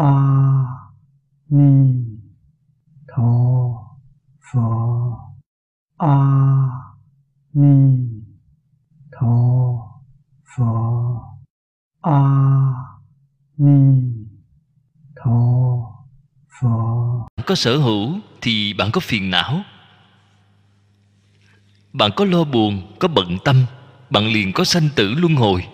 a ni tho pho a ni tho pho a ni tho pho có sở hữu thì bạn có phiền não. Bạn có lo buồn, có bận tâm, bạn liền có sanh tử luân hồi.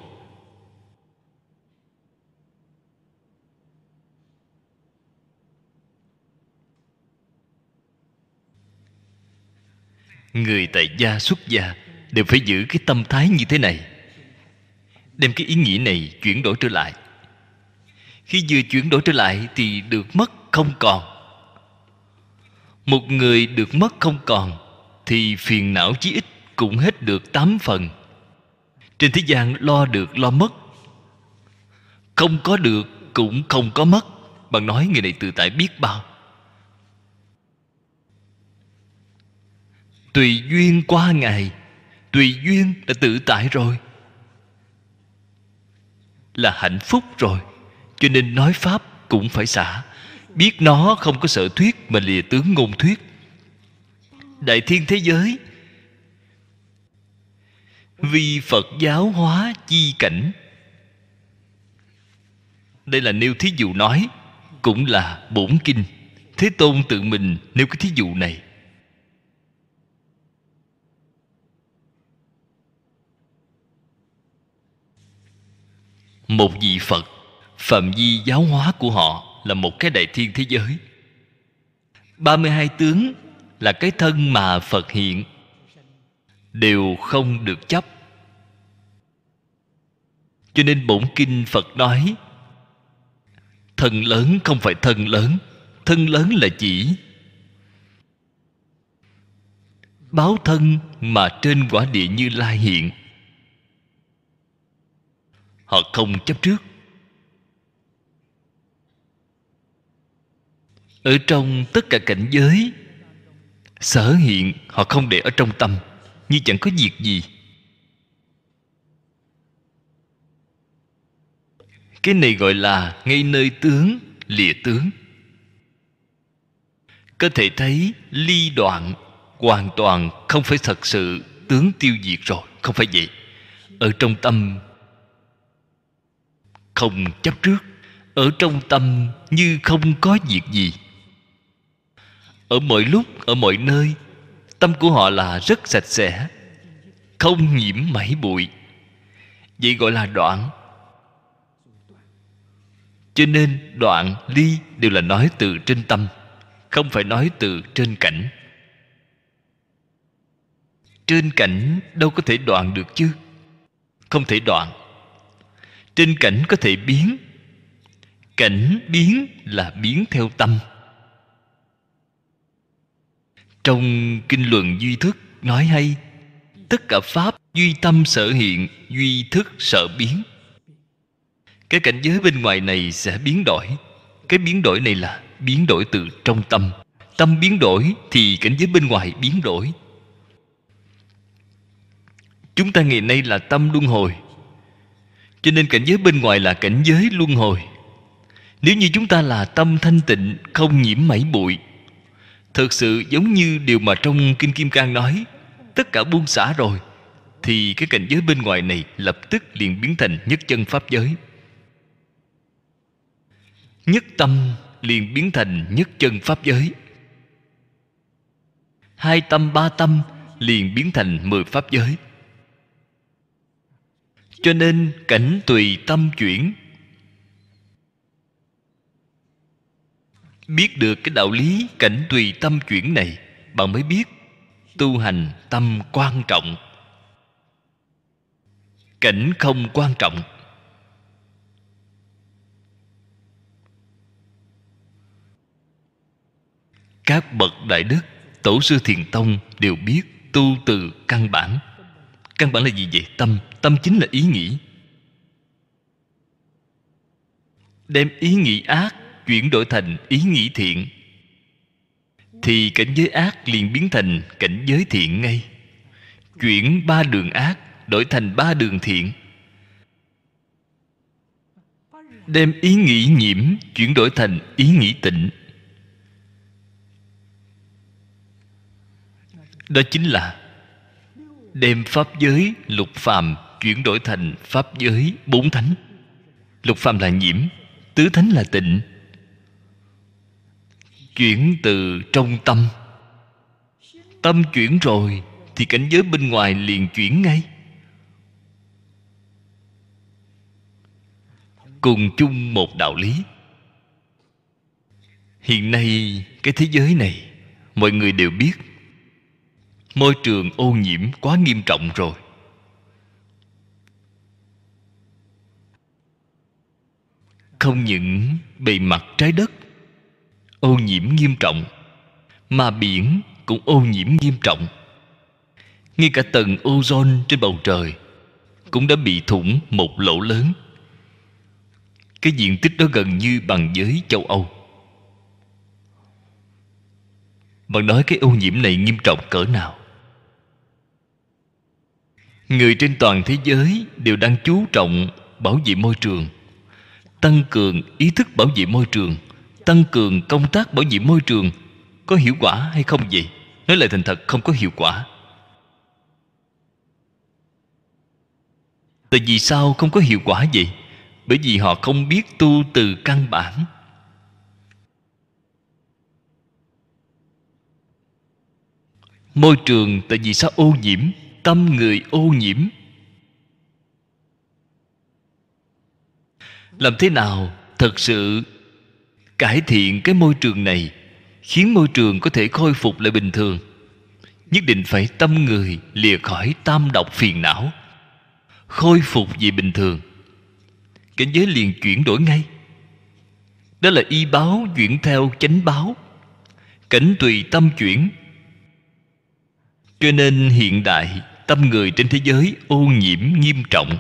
Người tại gia xuất gia đều phải giữ cái tâm thái như thế này. Đem cái ý nghĩ này chuyển đổi trở lại. Khi vừa chuyển đổi trở lại thì được mất không còn. Một người được mất không còn thì phiền não chí ít cũng hết được tám phần. Trên thế gian lo được lo mất. Không có được cũng không có mất. Bạn nói người này tự tại biết bao. Tùy duyên qua ngày, tùy duyên đã tự tại rồi. Là hạnh phúc rồi, cho nên nói pháp cũng phải xả. Biết nó không có sở thuyết mà lìa tướng ngôn thuyết. Đại thiên thế giới, vì phật giáo hóa chi cảnh. Đây là nêu thí dụ nói, cũng là bổn kinh. Thế tôn tự mình nêu cái thí dụ này. Một vị phật, phạm vi giáo hóa của họ là một cái đại thiên thế giới. 32 tướng là cái thân mà Phật hiện, đều không được chấp. Cho nên bổn kinh Phật nói, thân lớn không phải thân lớn thân lớn là chỉ báo thân mà trên quả địa như lai hiện họ không chấp trước. Ở trong tất cả cảnh giới, sở hiện họ không để ở trong tâm, như chẳng có việc gì. Cái này gọi là ngay nơi tướng, lìa tướng. Có thể thấy ly đoạn hoàn toàn không phải thật sự tướng tiêu diệt rồi, không phải vậy. Ở trong tâm không chấp trước, ở trong tâm như không có việc gì. Ở mọi lúc, ở mọi nơi, tâm của họ là rất sạch sẽ, không nhiễm mảy bụi. Vậy gọi là đoạn. Cho nên đoạn ly đều là nói từ trên tâm, không phải nói từ trên cảnh. Trên cảnh đâu có thể đoạn được chứ? Không thể đoạn trên cảnh có thể biến. Cảnh biến là biến theo tâm. Trong kinh luận duy thức nói hay, tất cả pháp duy tâm sở hiện, duy thức sở biến. Cái cảnh giới bên ngoài này sẽ biến đổi. Cái biến đổi này là biến đổi từ trong tâm. Tâm biến đổi thì cảnh giới bên ngoài biến đổi. Chúng ta ngày nay là tâm luân hồi cho nên cảnh giới bên ngoài là cảnh giới luân hồi. Nếu như chúng ta là tâm thanh tịnh, không nhiễm mảy bụi, thực sự giống như điều mà trong kinh kim cang nói, tất cả buông xả rồi, thì cái cảnh giới bên ngoài này lập tức liền biến thành nhất chân pháp giới. Nhất tâm liền biến thành nhất chân pháp giới. Hai tâm, ba tâm liền biến thành mười pháp giới cho nên cảnh tùy tâm chuyển. Biết được cái đạo lý cảnh tùy tâm chuyển này, bạn mới biết tu hành tâm quan trọng. Cảnh không quan trọng. Các bậc đại đức, tổ sư thiền tông đều biết tu từ căn bản căn bản là gì vậy? Tâm tâm chính là ý nghĩ. Đem ý nghĩ ác chuyển đổi thành ý nghĩ thiện. Thì cảnh giới ác liền biến thành cảnh giới thiện ngay. Chuyển ba đường ác, đổi thành ba đường thiện. Đem ý nghĩ nhiễm chuyển đổi thành ý nghĩ tịnh. Đó chính là đem pháp giới, lục phàm chuyển đổi thành pháp giới bốn thánh. Lục phàm là nhiễm, tứ thánh là tịnh. Chuyển từ trong tâm. Tâm chuyển rồi thì cảnh giới bên ngoài liền chuyển ngay. Cùng chung một đạo lý. Hiện nay cái thế giới này, mọi người đều biết môi trường ô nhiễm quá nghiêm trọng rồi. Không những bề mặt trái đất ô nhiễm nghiêm trọng, mà biển cũng ô nhiễm nghiêm trọng. Ngay cả tầng ozone trên bầu trời cũng đã bị thủng một lỗ lớn. Cái diện tích đó gần như bằng với châu âu. Bạn nói cái ô nhiễm này nghiêm trọng cỡ nào? Người trên toàn thế giới đều đang chú trọng bảo vệ môi trường, tăng cường ý thức bảo vệ môi trường, tăng cường công tác bảo vệ môi trường. Có hiệu quả hay không vậy? Nói lại thành thật, không có hiệu quả. Tại vì sao không có hiệu quả vậy? Bởi vì họ không biết tu từ căn bản. Môi trường tại vì sao ô nhiễm? Tâm người ô nhiễm. Làm thế nào thật sự cải thiện cái môi trường này khiến môi trường có thể khôi phục lại bình thường? Nhất định phải tâm người lìa khỏi tam độc phiền não, khôi phục về bình thường. Cảnh giới liền chuyển đổi ngay. Đó là y báo chuyển theo chánh báo. Cảnh tùy tâm chuyển. Cho nên hiện đại tâm người trên thế giới ô nhiễm nghiêm trọng.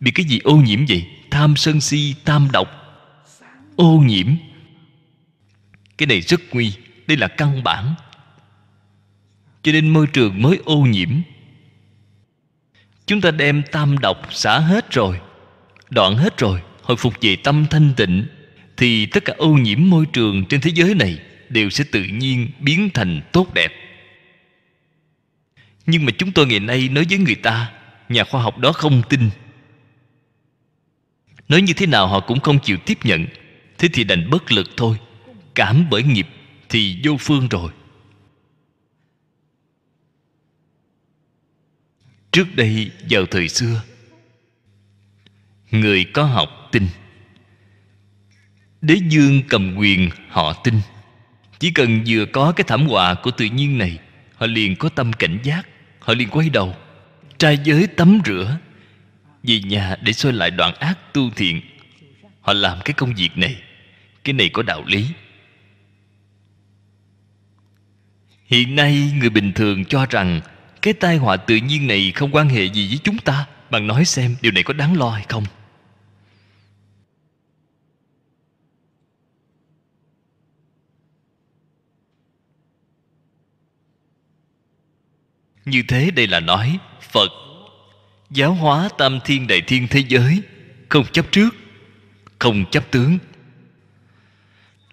Bị cái gì ô nhiễm vậy? Tham sân si tam độc. Ô nhiễm. Cái này rất nguy, đây là căn bản. Cho nên môi trường mới ô nhiễm. Chúng ta đem tam độc xả hết rồi, đoạn hết rồi, hồi phục về tâm thanh tịnh, thì tất cả ô nhiễm môi trường trên thế giới này đều sẽ tự nhiên biến thành tốt đẹp nhưng mà chúng tôi ngày nay nói với người ta, nhà khoa học đó không tin. Nói như thế nào họ cũng không chịu tiếp nhận. Thế thì đành bất lực thôi. Cảm bởi nghiệp thì vô phương rồi. Trước đây, vào thời xưa, người có học tin. Đế dương cầm quyền, họ tin. Chỉ cần vừa có cái thảm họa của tự nhiên này, họ liền có tâm cảnh giác họ liền quay đầu trai giới tắm rửa. Về nhà để soi lại đoạn ác tu thiện. Họ làm cái công việc này, cái này có đạo lý. Hiện nay người bình thường cho rằng cái tai họa tự nhiên này không quan hệ gì với chúng ta. Bạn nói xem, điều này có đáng lo hay không? Như thế đây là nói, phật, giáo hóa tam thiên đại thiên thế giới, không chấp trước, không chấp tướng.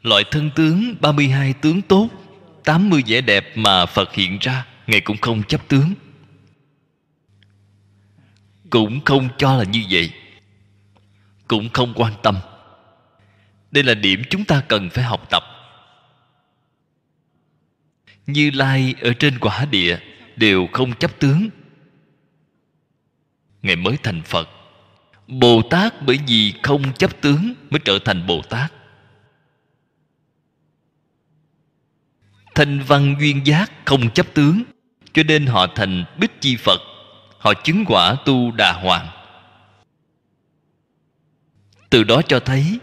Loại thân tướng 32 tướng tốt 80 vẻ đẹp mà Phật hiện ra, Ngài cũng không chấp tướng. Cũng không cho là như vậy, Cũng không quan tâm. Đây là điểm chúng ta cần phải học tập. Như Lai ở trên quả địa Đều không chấp tướng. Ngài mới thành Phật, Bồ Tát bởi vì không chấp tướng Mới trở thành Bồ Tát. Thanh văn duyên giác không chấp tướng, Cho nên họ thành Bích Chi Phật, Họ chứng quả tu đà hoàng. Từ đó cho thấy,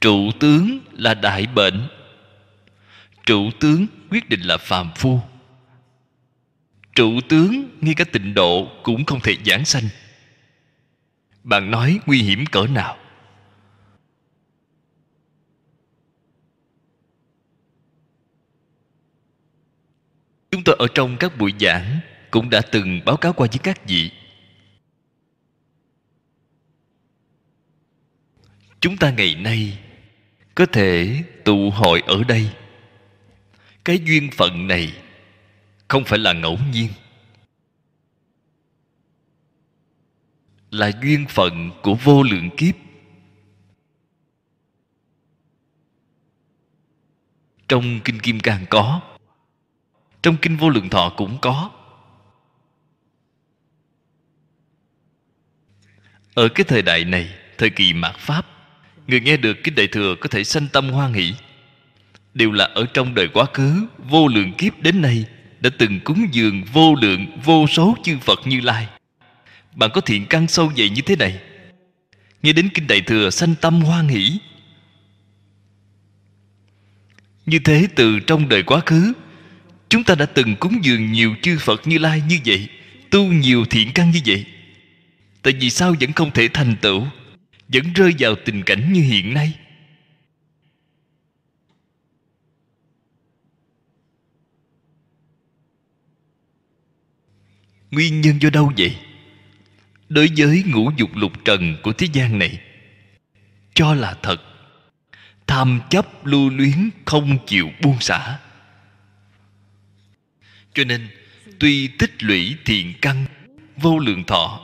Trụ tướng là đại bệnh, Trụ tướng quyết định là phàm phu. Trụ tướng ngay cả tịnh độ cũng không thể giảng sanh. Bạn nói nguy hiểm cỡ nào? Chúng tôi ở trong các buổi giảng cũng đã từng báo cáo qua với các vị. Chúng ta ngày nay có thể tụ hội ở đây. Cái duyên phận này không phải là ngẫu nhiên. Là duyên phận của vô lượng kiếp. Trong kinh kim cang có. Trong kinh vô lượng thọ cũng có. Ở cái thời đại này, thời kỳ mạt pháp, người nghe được kinh đại thừa có thể sanh tâm hoan hỷ. Đều là ở trong đời quá khứ, vô lượng kiếp đến nay đã từng cúng dường vô lượng, vô số chư phật như lai. Bạn có thiện căn sâu dày như thế này. Nghe đến kinh đại thừa sanh tâm hoan hỷ như thế từ trong đời quá khứ, chúng ta đã từng cúng dường nhiều chư phật như lai như vậy, tu nhiều thiện căn như vậy. Tại vì sao vẫn không thể thành tựu, vẫn rơi vào tình cảnh như hiện nay? Nguyên nhân do đâu vậy? Đối với ngũ dục lục trần của thế gian này, cho là thật. Tham chấp lưu luyến không chịu buông xả. Cho nên, tuy tích lũy thiện căn, vô lượng thọ,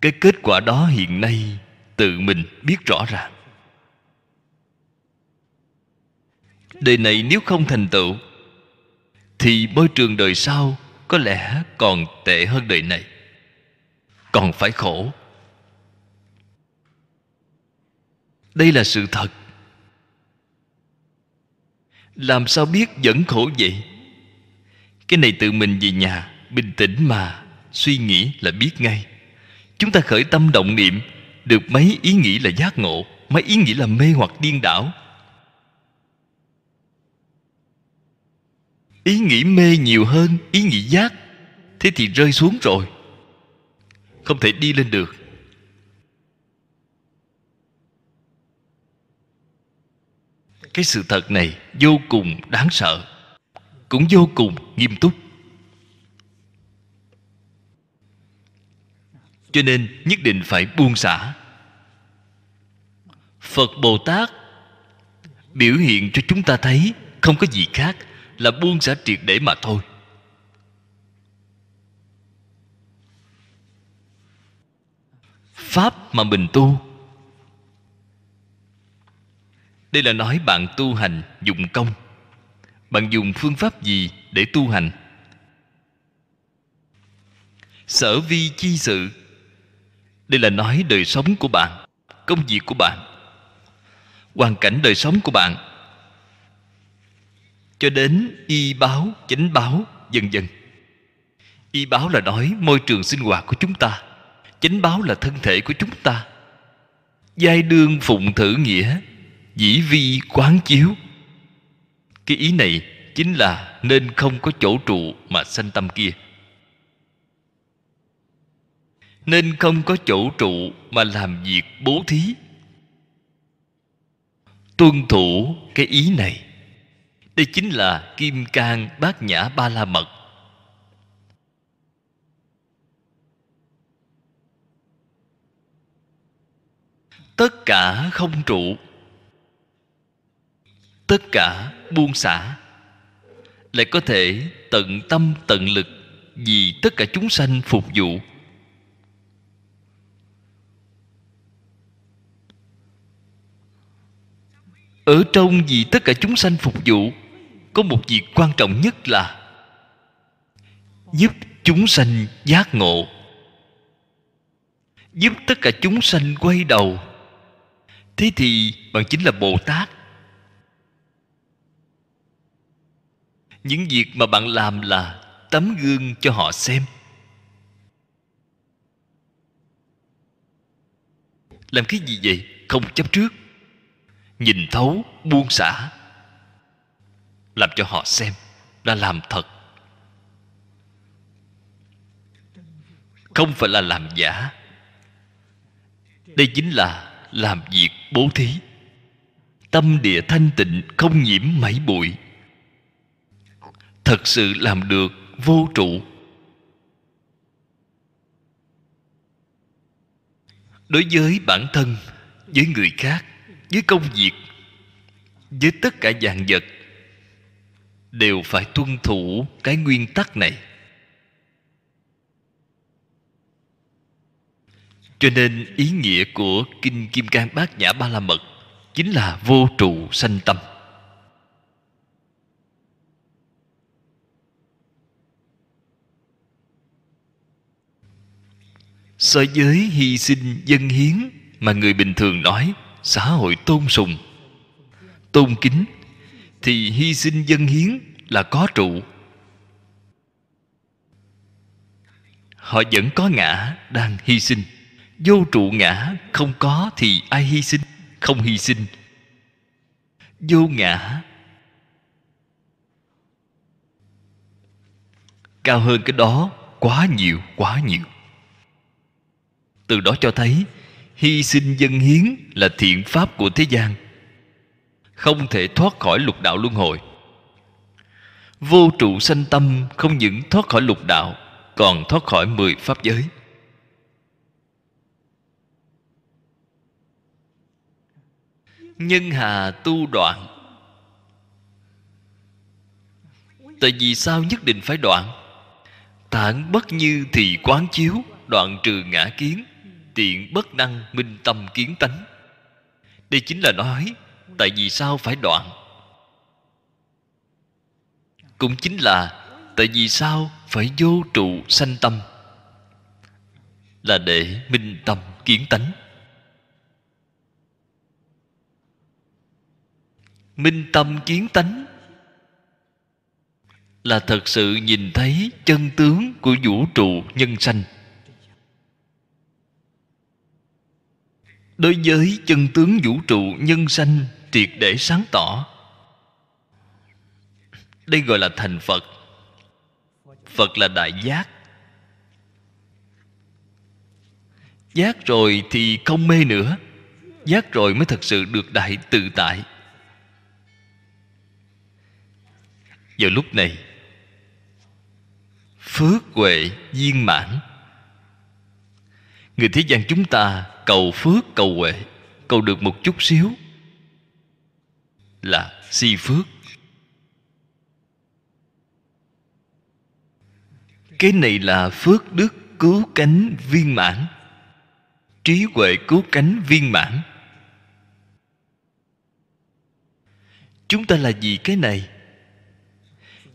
cái kết quả đó hiện nay tự mình biết rõ ràng. Đời này nếu không thành tựu, thì môi trường đời sau có lẽ còn tệ hơn đời này. Còn phải khổ. Đây là sự thật. Làm sao biết vẫn khổ vậy? Cái này tự mình về nhà, bình tĩnh mà, suy nghĩ là biết ngay. Chúng ta khởi tâm động niệm, được mấy ý nghĩ là giác ngộ, mấy ý nghĩ là mê hoặc điên đảo. Ý nghĩ mê nhiều hơn, ý nghĩ giác, thế thì rơi xuống rồi. Không thể đi lên được. Cái sự thật này vô cùng đáng sợ, cũng vô cùng nghiêm túc. Cho nên nhất định phải buông xả. Phật bồ tát biểu hiện cho chúng ta thấy không có gì khác là buông xả triệt để mà thôi. Pháp mà mình tu. Đây là nói bạn tu hành dụng công. Bạn dùng phương pháp gì để tu hành? Sở vi chi sự. Đây là nói đời sống của bạn, công việc của bạn. Hoàn cảnh đời sống của bạn cho đến y báo, chánh báo dần dần y báo là nói, môi trường sinh hoạt của chúng ta, chánh báo là thân thể của chúng ta. Giai đương phụng thử nghĩa, dĩ vi quán chiếu. Cái ý này chính là nên không có chỗ trụ mà sanh tâm kia. Nên không có chỗ trụ mà làm việc bố thí. Tuân thủ cái ý này đây chính là kim cang bát nhã ba la mật. Tất cả không trụ. Tất cả buông xả. Lại có thể tận tâm tận lực vì tất cả chúng sanh phục vụ. Ở trong vì tất cả chúng sanh phục vụ có một việc quan trọng nhất là giúp chúng sanh giác ngộ. Giúp tất cả chúng sanh quay đầu. Thế thì bạn chính là bồ tát. Những việc mà bạn làm là tấm gương cho họ xem. Làm cái gì vậy? Không chấp trước. Nhìn thấu, buông xả làm cho họ xem là làm thật. Không phải là làm giả. Đây chính là làm việc bố thí. Tâm địa thanh tịnh, không nhiễm mảy bụi. Thật sự làm được vô trụ. Đối với bản thân, với người khác, với công việc, với tất cả dạng vật đều phải tuân thủ cái nguyên tắc này. Cho nên ý nghĩa của kinh kim cang bát nhã ba la mật chính là vô trụ sanh tâm. So với hy sinh dân hiến mà người bình thường nói, xã hội tôn sùng, tôn kính thì hy sinh dân hiến là có trụ. Họ vẫn có ngã đang hy sinh. Vô trụ ngã không có thì ai hy sinh? Không hy sinh. Vô ngã. Cao hơn cái đó quá nhiều quá nhiều. Từ đó cho thấy, hy sinh dân hiến là thiện pháp của thế gian không thể thoát khỏi lục đạo luân hồi. Vô trụ sanh tâm không những thoát khỏi lục đạo, còn thoát khỏi mười pháp giới. Nhân hà tu đoạn. Tại vì sao nhất định phải đoạn? Tản bất như thì quán chiếu, đoạn trừ ngã kiến, tiện bất năng minh tâm kiến tánh. Đây chính là nói tại vì sao phải đoạn? Cũng chính là tại vì sao phải vô trụ sanh tâm? Là để minh tâm kiến tánh. Minh tâm kiến tánh là thật sự nhìn thấy chân tướng của vũ trụ nhân sanh. Đối với chân tướng vũ trụ nhân sanh triệt để sáng tỏ. Đây gọi là thành phật. Phật là đại giác. Giác rồi thì không mê nữa. Giác rồi mới thật sự được đại tự tại. Vào lúc này, phước huệ viên mãn. Người thế gian chúng ta cầu phước cầu huệ, cầu được một chút xíu là si phước. Cái này là phước đức cứu cánh viên mãn, trí huệ cứu cánh viên mãn. Chúng ta là gì cái này.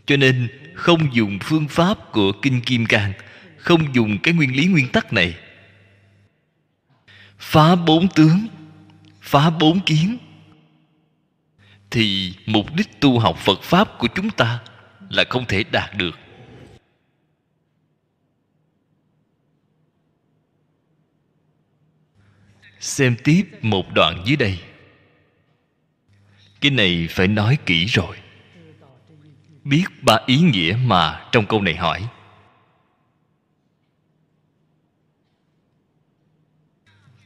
Cho nên không dùng phương pháp của kinh kim cang, không dùng cái nguyên lý nguyên tắc này. Phá bốn tướng, phá bốn kiến thì mục đích tu học phật pháp của chúng ta là không thể đạt được. Xem tiếp một đoạn dưới đây. Cái này phải nói kỹ rồi. Biết ba ý nghĩa mà trong câu này hỏi.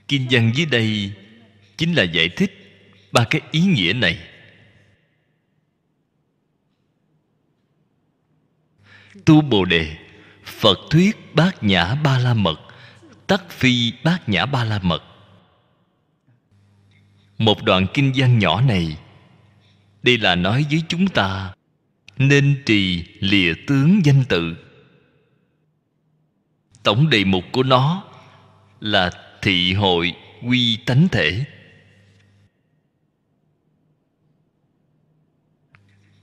Kinh văn dưới đây chính là giải thích ba cái ý nghĩa này. Tu bồ đề, phật thuyết bát nhã ba la mật, tắc phi bát nhã ba la mật. Một đoạn kinh văn nhỏ này, đây là nói với chúng ta nên trì lìa tướng danh tự. Tổng đề mục của nó là thị hội quy tánh thể.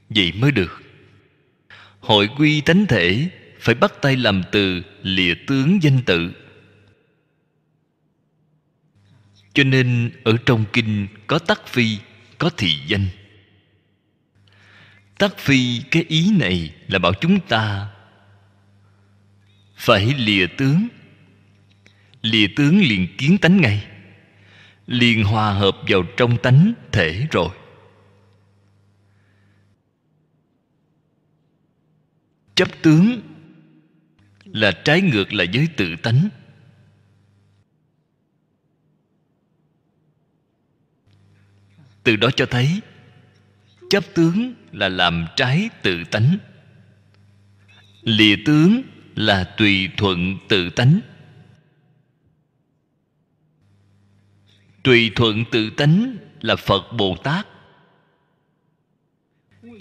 Vậy mới được hội quy tánh thể, phải bắt tay làm từ lìa tướng danh tự. Cho nên ở trong kinh có tắc phi, có thị danh. Tắc phi, cái ý này là bảo chúng ta phải lìa tướng. Lìa tướng liền kiến tánh ngay. Liền hòa hợp vào trong tánh thể rồi. Chấp tướng. Là trái ngược lại với tự tánh. Từ đó cho thấy, chấp tướng là làm trái tự tánh. Lìa tướng là tùy thuận tự tánh. Tùy thuận tự tánh là phật bồ tát.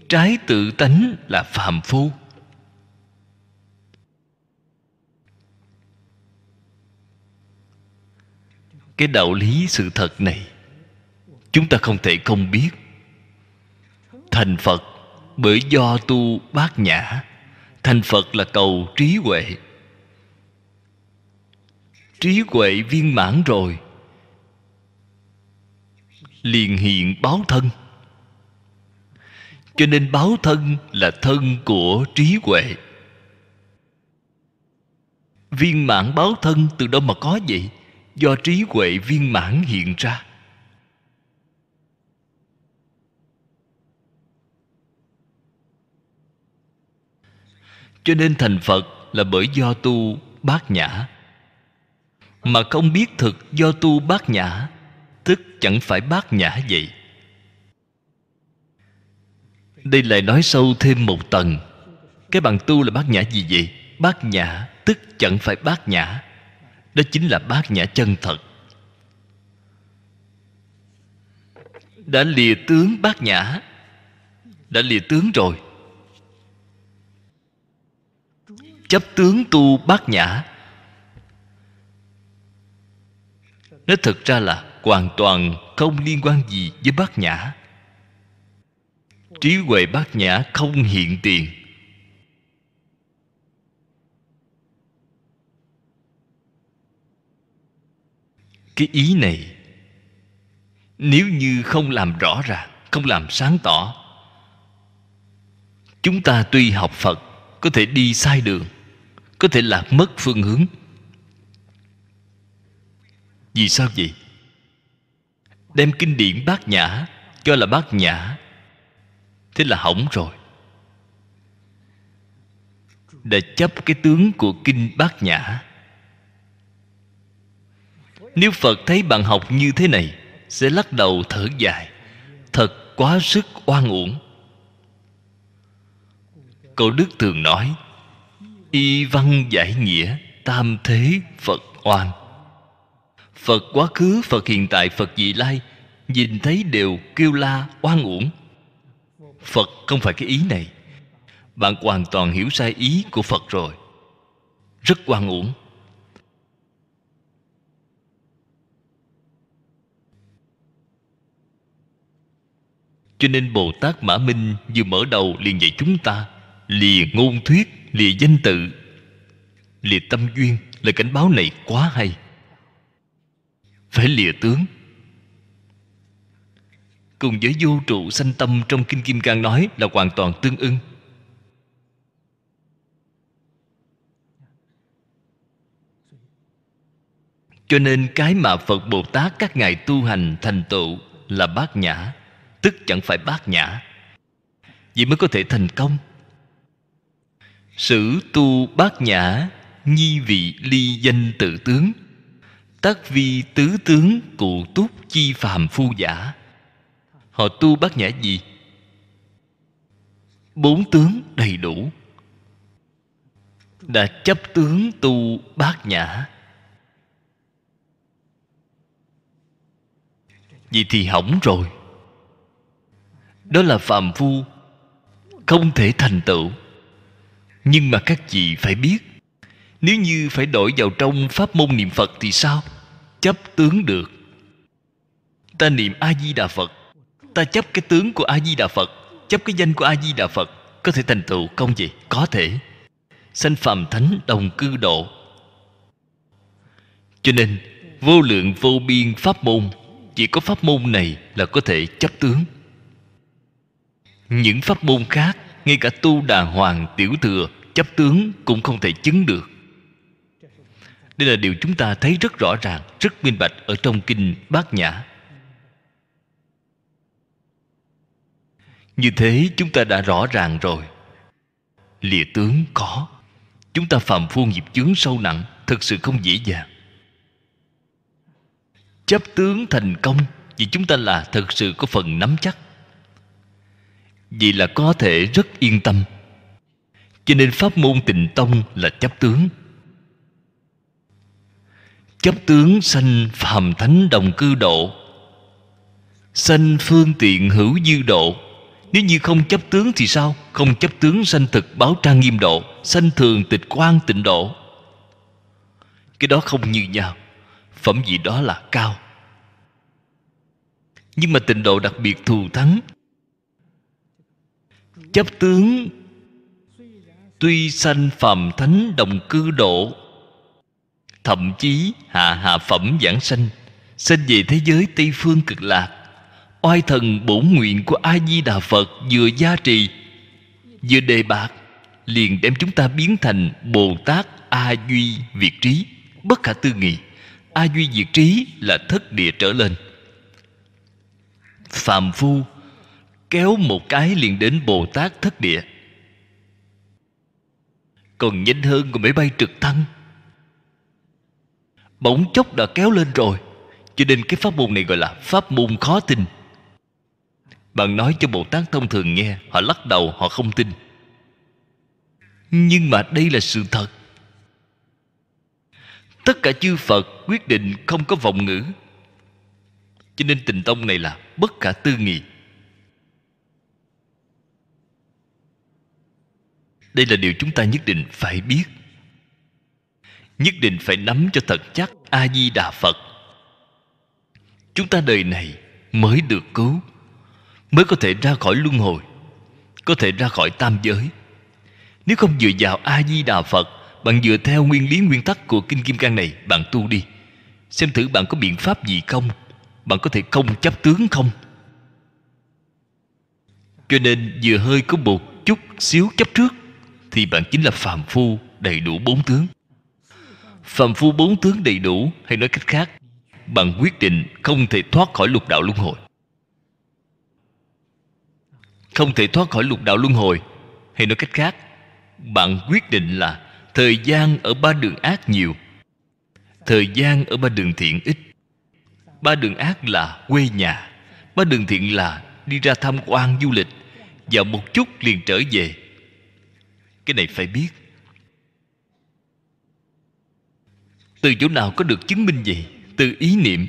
Trái tự tánh là phàm phu. Cái đạo lý sự thật này, chúng ta không thể không biết. Thành phật, bởi do tu bát nhã, thành phật là cầu trí huệ. Trí huệ viên mãn rồi, liền hiện báo thân. Cho nên báo thân là thân của trí huệ. Viên mãn báo thân từ đâu mà có vậy? Do trí huệ viên mãn hiện ra. Cho nên thành phật là bởi do tu bát nhã. Mà không biết thực do tu bát nhã, tức chẳng phải bát nhã vậy. Đây lại nói sâu thêm một tầng. Cái bằng tu là bát nhã gì vậy? Bát nhã, tức chẳng phải bát nhã đó chính là bát nhã chân thật. Đã lìa tướng bát nhã. Đã lìa tướng rồi. Chấp tướng tu bát nhã. Nó thực ra là hoàn toàn không liên quan gì với bát nhã. Trí huệ bát nhã không hiện tiền. Cái ý này. Nếu như không làm rõ ràng không làm sáng tỏ, chúng ta tuy học phật, có thể đi sai đường, có thể lạc mất phương hướng. Vì sao vậy? Đem kinh điển bát nhã, cho là bát nhã, thế là hỏng rồi. Đã chấp cái tướng của kinh bát nhã nếu phật thấy bạn học như thế này, sẽ lắc đầu thở dài. Thật quá sức oan uổng. Câu đức thường nói, y văn giải nghĩa, tam thế phật oan. Phật quá khứ, phật hiện tại, phật vị lai, nhìn thấy đều kêu la oan uổng. Phật không phải cái ý này. Bạn hoàn toàn hiểu sai ý của phật rồi. Rất oan uổng. Cho nên bồ tát mã minh vừa mở đầu liền dạy chúng ta lìa ngôn thuyết, lìa danh tự lìa tâm duyên. Lời cảnh báo này quá hay. Phải lìa tướng. Cùng với vô trụ sanh tâm trong kinh kim cang nói là hoàn toàn tương ưng. Cho nên cái mà phật bồ tát các ngài tu hành thành tựu là bát nhã tức chẳng phải bát nhã. Vậy mới có thể thành công. Sử tu bát nhã, nhi vị ly danh tự tướng. Tác vi tứ tướng cụ túc chi phàm phu giả. Họ tu bát nhã gì? Bốn tướng đầy đủ. Đã chấp tướng tu bát nhã. Vậy thì hỏng rồi đó là phạm phu, không thể thành tựu. Nhưng mà các chị phải biết, nếu như phải đổi vào trong pháp môn niệm phật thì sao? Chấp tướng được. Ta niệm a di đà phật, ta chấp cái tướng của a di đà phật, chấp cái danh của a di đà phật, có thể thành tựu không gì có thể. Sanh phàm thánh đồng cư độ. Cho nên, vô lượng vô biên pháp môn, chỉ có pháp môn này là có thể chấp tướng những pháp môn khác, ngay cả tu đà hoàng tiểu thừa, chấp tướng cũng không thể chứng được. Đây là điều chúng ta thấy rất rõ ràng, rất minh bạch ở trong kinh bát nhã. Như thế chúng ta đã rõ ràng rồi. Lìa tướng có. Chúng ta phạm phu nghiệp chướng sâu nặng, thực sự không dễ dàng. Chấp tướng thành công, vì chúng ta là thực sự có phần nắm chắc vì là có thể rất yên tâm. Cho nên pháp môn tịnh tông là chấp tướng. Chấp tướng sanh phàm thánh đồng cư độ, sanh phương tiện hữu dư độ. Nếu như không chấp tướng thì sao? Không chấp tướng sanh thực báo trang nghiêm độ, sanh thường tịch quan tịnh độ. Cái đó không như nhau, phẩm vị đó là cao. Nhưng mà tịnh độ đặc biệt thù thắng chấp tướng. Tuy sanh phàm thánh đồng cư độ, thậm chí hạ hạ phẩm giảng sanh sanh về thế giới tây phương cực lạc, oai thần bổn nguyện của a di đà phật vừa gia trì, vừa đề bạc liền đem chúng ta biến thành bồ tát a duy việt trí. Bất khả tư nghị a duy việt trí là thất địa trở lên. Phàm phu kéo một cái liền đến bồ tát thất địa. Còn nhanh hơn của máy bay trực thăng. Bỗng chốc đã kéo lên rồi, cho nên cái pháp môn này gọi là pháp môn khó tin. Bạn nói cho bồ tát thông thường nghe, họ lắc đầu, họ không tin. Nhưng mà đây là sự thật. Tất cả chư phật quyết định không có vọng ngữ. Cho nên tình tông này là bất khả tư nghị. Đây là điều chúng ta nhất định phải biết. Nhất định phải nắm cho thật chắc a di đà phật. Chúng ta đời này mới được cứu, mới có thể ra khỏi luân hồi, có thể ra khỏi tam giới. Nếu không dựa vào a di đà phật, bạn dựa theo nguyên lý nguyên tắc của kinh kim cang này, bạn tu đi. Xem thử bạn có biện pháp gì không? Bạn có thể không chấp tướng không? Cho nên vừa hơi có một chút xíu chấp trước thì bạn chính là phàm phu đầy đủ bốn tướng. Phàm phu bốn tướng đầy đủ, hay nói cách khác, bạn quyết định không thể thoát khỏi lục đạo luân hồi. Không thể thoát khỏi lục đạo luân hồi, hay nói cách khác, bạn quyết định là thời gian ở ba đường ác nhiều, thời gian ở ba đường thiện ít. Ba đường ác là quê nhà, ba đường thiện là đi ra tham quan du lịch, và một chút liền trở về cái này phải biết. Từ chỗ nào có được chứng minh gì từ ý niệm.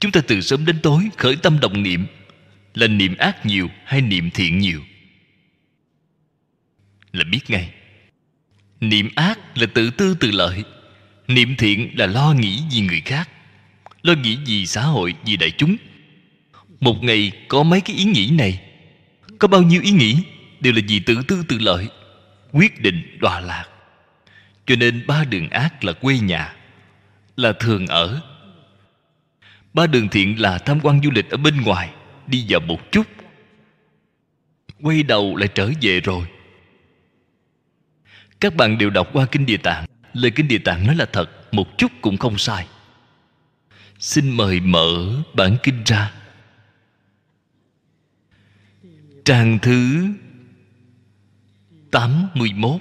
Chúng ta từ sớm đến tối khởi tâm động niệm. Là niệm ác nhiều hay niệm thiện nhiều? Là biết ngay. Niệm ác là tự tư tự lợi. Niệm thiện là lo nghĩ vì người khác. Lo nghĩ vì xã hội, vì đại chúng. Một ngày có mấy cái ý nghĩ này? Có bao nhiêu ý nghĩ? Đều là vì tự tư tự lợi quyết định đọa lạc. Cho nên ba đường ác là quê nhà, là thường ở. Ba đường thiện là tham quan du lịch ở bên ngoài, đi vào một chút. Quay đầu lại trở về rồi. Các bạn đều đọc qua kinh địa tạng, lời kinh địa tạng nói là thật, một chút cũng không sai. Xin mời mở bản kinh ra. Trang thứ 81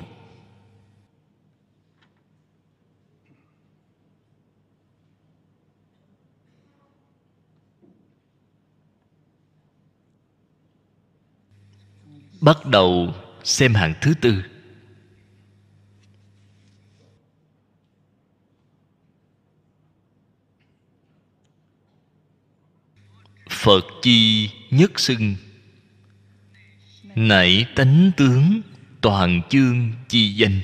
Bắt đầu xem hàng thứ tư. Phật chi nhất xưng. Nảy tánh tướng toàn chương chi danh.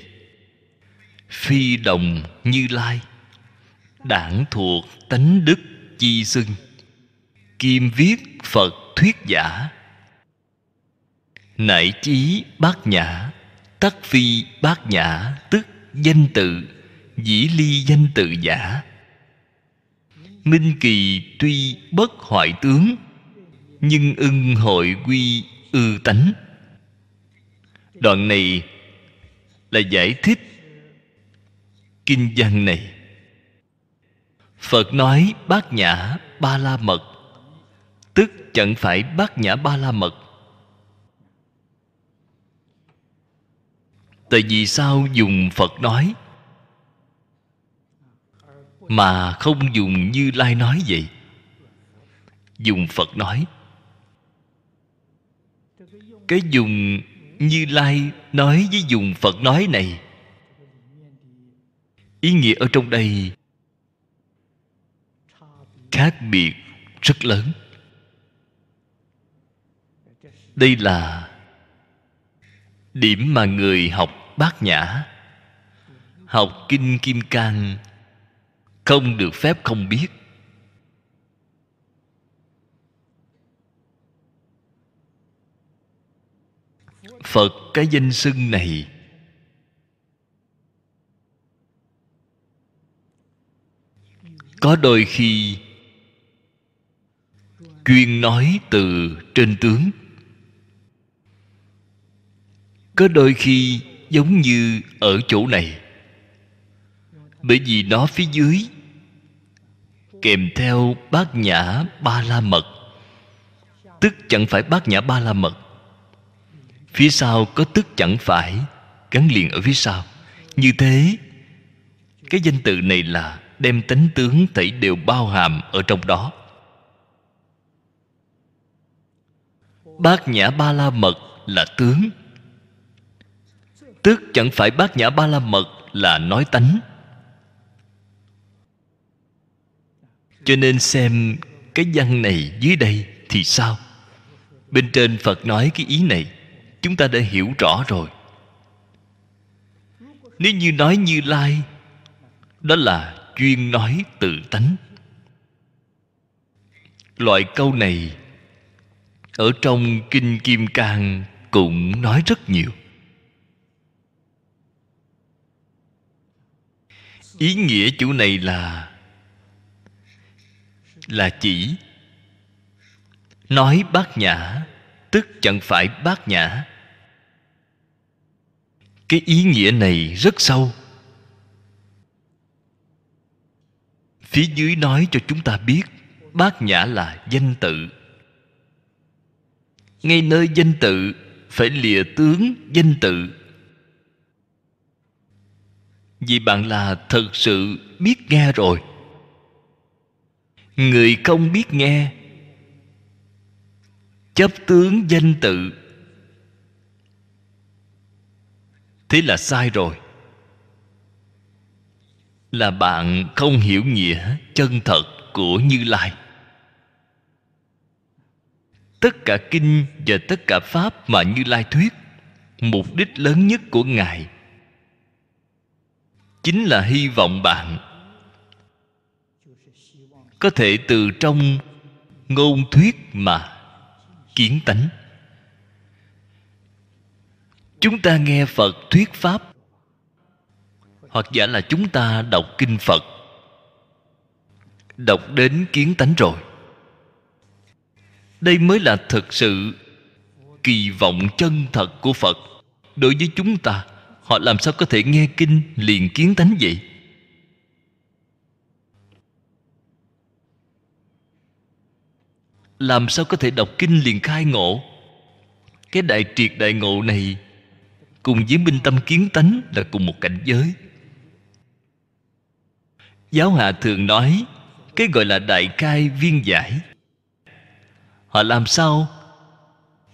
Phi đồng như lai, Đảng thuộc tánh đức chi xưng Kim viết Phật thuyết giả. Nại chí bát nhã, Tắc phi bát nhã Tức danh tự, Dĩ ly danh tự giả. Minh kỳ tuy bất hoại tướng, Nhưng ưng hội quy ư tánh. Đoạn này là giải thích kinh văn này. Phật nói bát nhã ba la mật, Tức chẳng phải bát nhã ba la mật. Tại vì sao dùng Phật nói Mà không dùng Như Lai nói vậy? Dùng Phật nói. Cái dùng như Lai nói với dùng Phật nói này. Ý nghĩa ở trong đây khác biệt rất lớn. Đây là điểm mà người học bát nhã, học kinh kim cang không được phép không biết. Phật cái danh xưng này. Có đôi khi chuyên nói từ trên tướng. Có đôi khi giống như ở chỗ này. Bởi vì nó phía dưới, kèm theo bát nhã ba la mật. Tức chẳng phải bát nhã ba la mật phía sau có tức chẳng phải, gắn liền ở phía sau. Như thế, cái danh từ này là đem tánh tướng thảy đều bao hàm ở trong đó. Bát nhã ba la mật là tướng. Tức chẳng phải bát nhã ba la mật là nói tánh. Cho nên xem cái văn này dưới đây thì sao? Bên trên phật nói cái ý này chúng ta đã hiểu rõ rồi. Nếu như nói như lai, đó là chuyên nói tự tánh. Loại câu này ở trong kinh kim cang cũng nói rất nhiều. Ý nghĩa chủ này là là chỉ nói bát nhã tức chẳng phải bát nhã. Cái ý nghĩa này rất sâu. Phía dưới nói cho chúng ta biết, bát nhã là danh tự. Ngay nơi danh tự phải lìa tướng danh tự. Vì bạn là thật sự biết nghe rồi. Người không biết nghe chấp tướng danh tự. Thế là sai rồi. Là bạn không hiểu nghĩa chân thật của như lai. Tất cả kinh và tất cả pháp mà như lai thuyết, mục đích lớn nhất của ngài chính là hy vọng bạn có thể từ trong ngôn thuyết mà kiến tánh. Chúng ta nghe phật thuyết pháp, hoặc giả là chúng ta đọc kinh phật, đọc đến kiến tánh rồi. Đây mới là thực sự kỳ vọng chân thật của phật. Đối với chúng ta, họ làm sao có thể nghe kinh liền kiến tánh vậy? Làm sao có thể đọc kinh liền khai ngộ? Cái đại triệt đại ngộ này, cùng với minh tâm kiến tánh là cùng một cảnh giới. Giáo hạ thường nói, cái gọi là đại cai viên giải. Họ làm sao?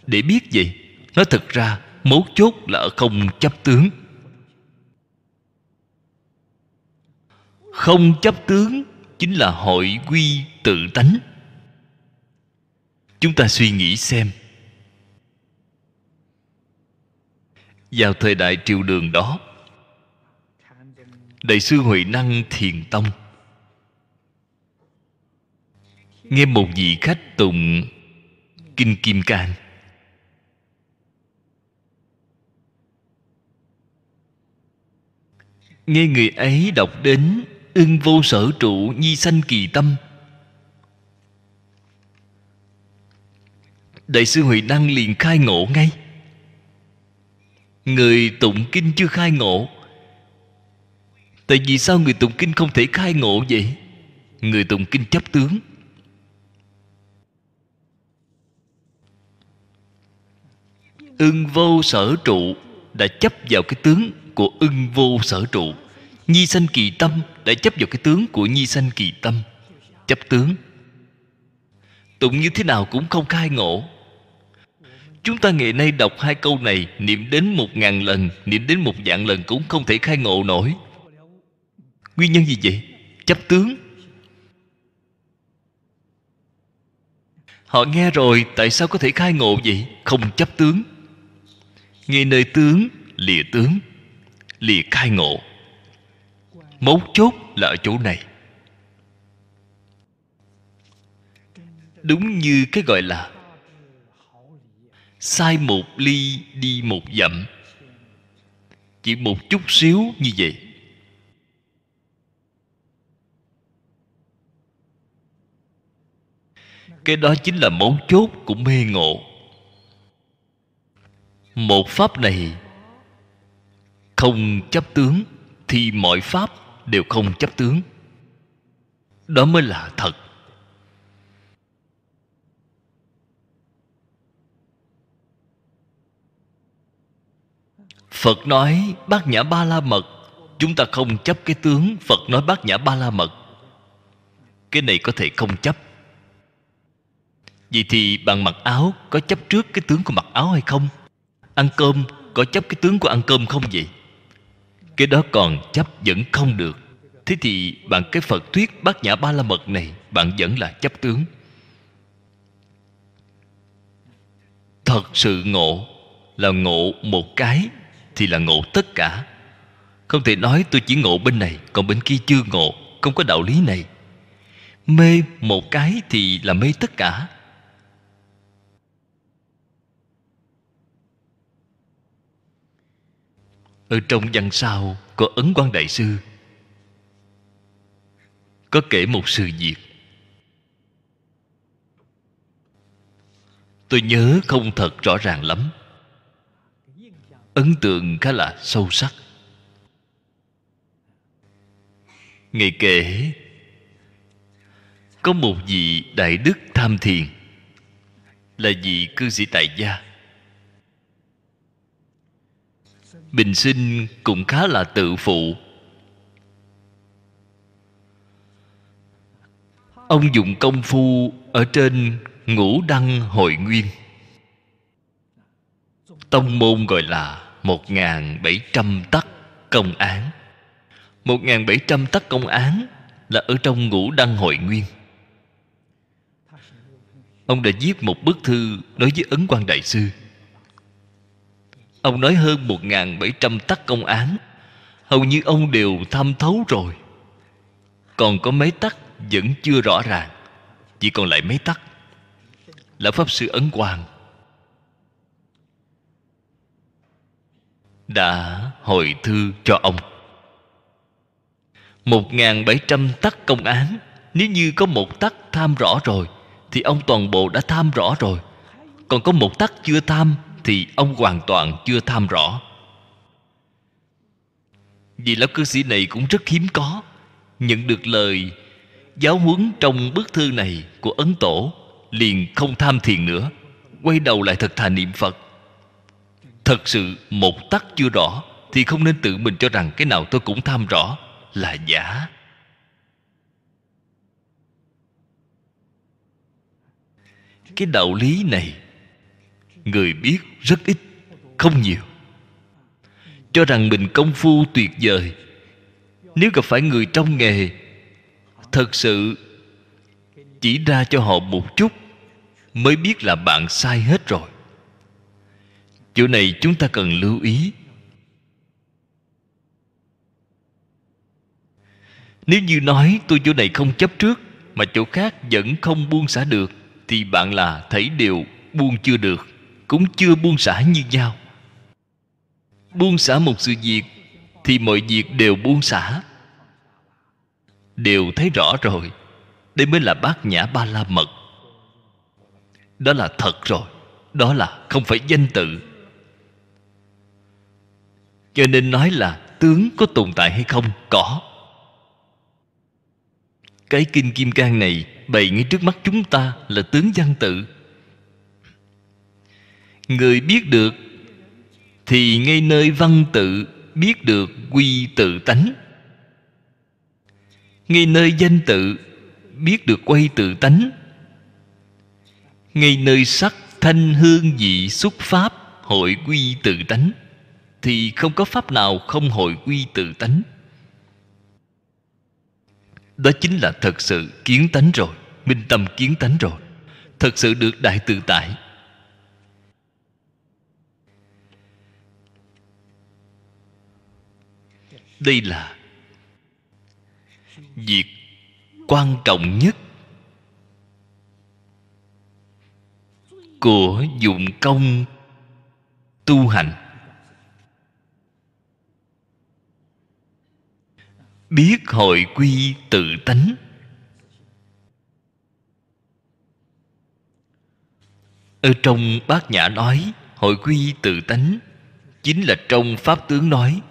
Để biết gì nói thật ra, mấu chốt là ở không chấp tướng. Không chấp tướng chính là hội quy tự tánh chúng ta suy nghĩ xem. Vào thời đại triều đường đó, đại sư huệ năng thiền tông nghe một vị khách tụng kinh kim cang. Nghe người ấy đọc đến, ưng vô sở trụ nhi sanh kỳ tâm. Đại sư huệ năng liền khai ngộ ngay. Người tụng kinh chưa khai ngộ. Tại vì sao người tụng kinh không thể khai ngộ vậy? Người tụng kinh chấp tướng. Ưng vô sở trụ đã chấp vào cái tướng của ưng vô sở trụ. Nhi sanh kỳ tâm đã chấp vào cái tướng của nhi sanh kỳ tâm. Chấp tướng. Tụng như thế nào cũng không khai ngộ chúng ta ngày nay đọc hai câu này, niệm đến một ngàn lần, niệm đến một vạn lần cũng không thể khai ngộ nổi. Nguyên nhân gì vậy? Chấp tướng. Họ nghe rồi, tại sao có thể khai ngộ vậy? Không chấp tướng. Nghe nơi tướng, lìa tướng, lìa khai ngộ. Mấu chốt là ở chỗ này. Đúng như cái gọi là sai một ly đi một dặm. Chỉ một chút xíu như vậy. Cái đó chính là mấu chốt của mê ngộ. Một pháp này không chấp tướng thì mọi pháp đều không chấp tướng. Đó mới là thật. Phật nói bát nhã ba la mật. Chúng ta không chấp cái tướng phật nói bát nhã ba la mật. Cái này có thể không chấp. Vậy thì bạn mặc áo có chấp trước cái tướng của mặc áo hay không? Ăn cơm, có chấp cái tướng của ăn cơm không vậy? Cái đó còn chấp vẫn không được. Thế thì bạn cái phật thuyết bát nhã ba la mật này, bạn vẫn là chấp tướng. Thật sự ngộ là ngộ một cái thì là ngộ tất cả. Không thể nói tôi chỉ ngộ bên này, còn bên kia chưa ngộ, không có đạo lý này. Mê một cái thì là mê tất cả. Ở trong văn sao có ấn quan đại sư. Có kể một sự việc. Tôi nhớ không thật rõ ràng lắm ấn tượng khá là sâu sắc. Ngày kể, có một vị đại đức tham thiền, là vị cư sĩ tại gia. Bình sinh cũng khá là tự phụ. Ông dùng công phu ở trên ngũ đăng hội nguyên. Tông môn gọi là một bảy trăm tắc công án. Một bảy trăm tắc công án là ở trong ngũ đăng hội nguyên. Ông đã viết một bức thư nói với ấn quan đại sư. Ông nói hơn 1.700 tắc công án, Hầu như ông đều thăm thấu rồi. Còn có mấy tắc vẫn chưa rõ ràng, Chỉ còn lại mấy tắc. Là Pháp Sư Ấn Quang Đã hồi thư cho ông. 1.700 tắc công án. Nếu như có một tắc tham rõ rồi, Thì ông toàn bộ đã tham rõ rồi. Còn có một tắc chưa tham, thì ông hoàn toàn chưa tham rõ. Vì lão cư sĩ này cũng rất hiếm có, nhận được lời giáo huấn trong bức thư này của ấn tổ, liền không tham thiền nữa, quay đầu lại thật thà niệm phật thật sự một tắc chưa rõ, thì không nên tự mình cho rằng cái nào tôi cũng tham rõ là giả. Cái đạo lý này, người biết rất ít, không nhiều. Cho rằng mình công phu tuyệt vời, nếu gặp phải người trong nghề, thật sự chỉ ra cho họ một chút, mới biết là bạn sai hết rồi chỗ này chúng ta cần lưu ý. Nếu như nói tôi chỗ này không chấp trước, mà chỗ khác vẫn không buông xả được, thì bạn là thấy đều buông chưa được, cũng chưa buông xả như nhau. Buông xả một sự việc, thì mọi việc đều buông xả. Đều thấy rõ rồi, đây mới là bát nhã ba la mật. Đó là thật rồi, đó là không phải danh tự cho nên nói là tướng có tồn tại hay không? Có. Cái kinh kim cang này bày ngay trước mắt chúng ta là tướng văn tự. Người biết được thì ngay nơi văn tự biết được quy tự tánh. Ngay nơi danh tự biết được quay tự tánh. Ngay nơi sắc thanh hương vị xuất pháp hội quy tự tánh thì không có pháp nào không hội quy tự tánh. Đó chính là thật sự kiến tánh rồi, minh tâm kiến tánh rồi, thật sự được đại tự tại. Đây là việc quan trọng nhất của dụng công tu hành. Biết hội quy tự tánh. Ở trong bát nhã nói hội quy tự tánh chính là trong pháp tướng nói,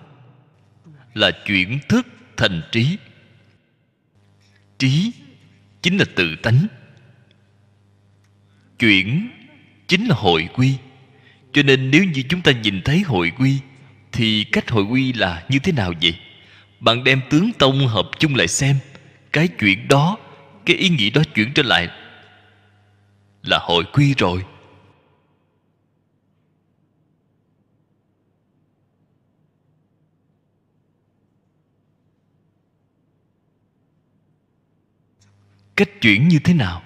là chuyển thức thành trí. Trí chính là tự tánh. Chuyển chính là hội quy. Cho nên nếu như chúng ta nhìn thấy hội quy, thì cách hội quy là như thế nào vậy? Bạn đem tướng tông hợp chung lại xem. Cái chuyện đó, cái ý nghĩ đó chuyển trở lại là hội quy rồi. Cách chuyển như thế nào?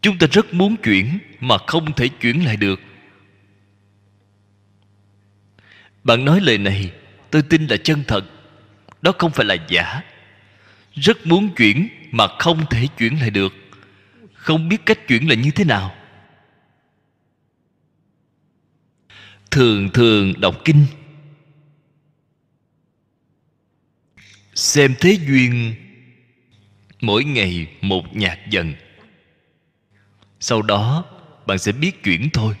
Chúng ta rất muốn chuyển mà không thể chuyển lại được. Bạn nói lời này, tôi tin là chân thật. Đó không phải là giả. Rất muốn chuyển mà không thể chuyển lại được. Không biết cách chuyển là như thế nào. Thường thường đọc kinh. Xem thế duyên mỗi ngày một nhạt dần. Sau đó, bạn sẽ biết chuyển thôi.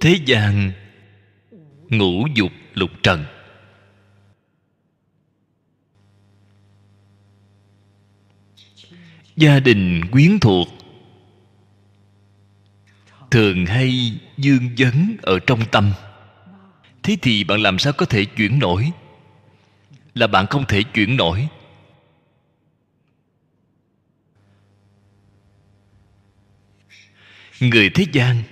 Thế gian ngũ dục lục trần. Gia đình quyến thuộc thường hay dương vấn ở trong tâm. Thế thì bạn làm sao có thể chuyển nổi? Là bạn không thể chuyển nổi. Người thế gian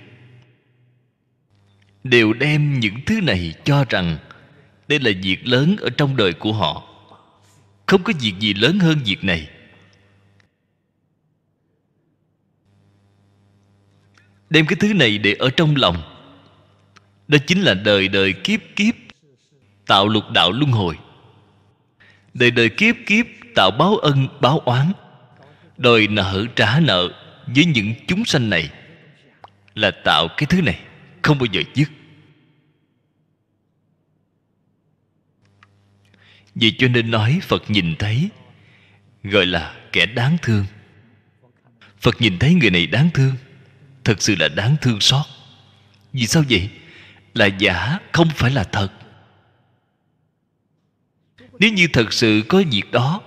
đều đem những thứ này cho rằng đây là việc lớn ở trong đời của họ. Không có việc gì lớn hơn việc này. Đem cái thứ này để ở trong lòng. Đó chính là đời đời kiếp kiếp tạo lục đạo luân hồi. Đời đời kiếp kiếp tạo báo ân, báo oán. Đòi nợ trả nợ với những chúng sanh này là tạo cái thứ này không bao giờ dứt. Vì cho nên nói phật nhìn thấy, gọi là kẻ đáng thương. Phật nhìn thấy người này đáng thương, thật sự là đáng thương xót. Vì sao vậy? Là giả, không phải là thật. Nếu như thật sự có việc đó,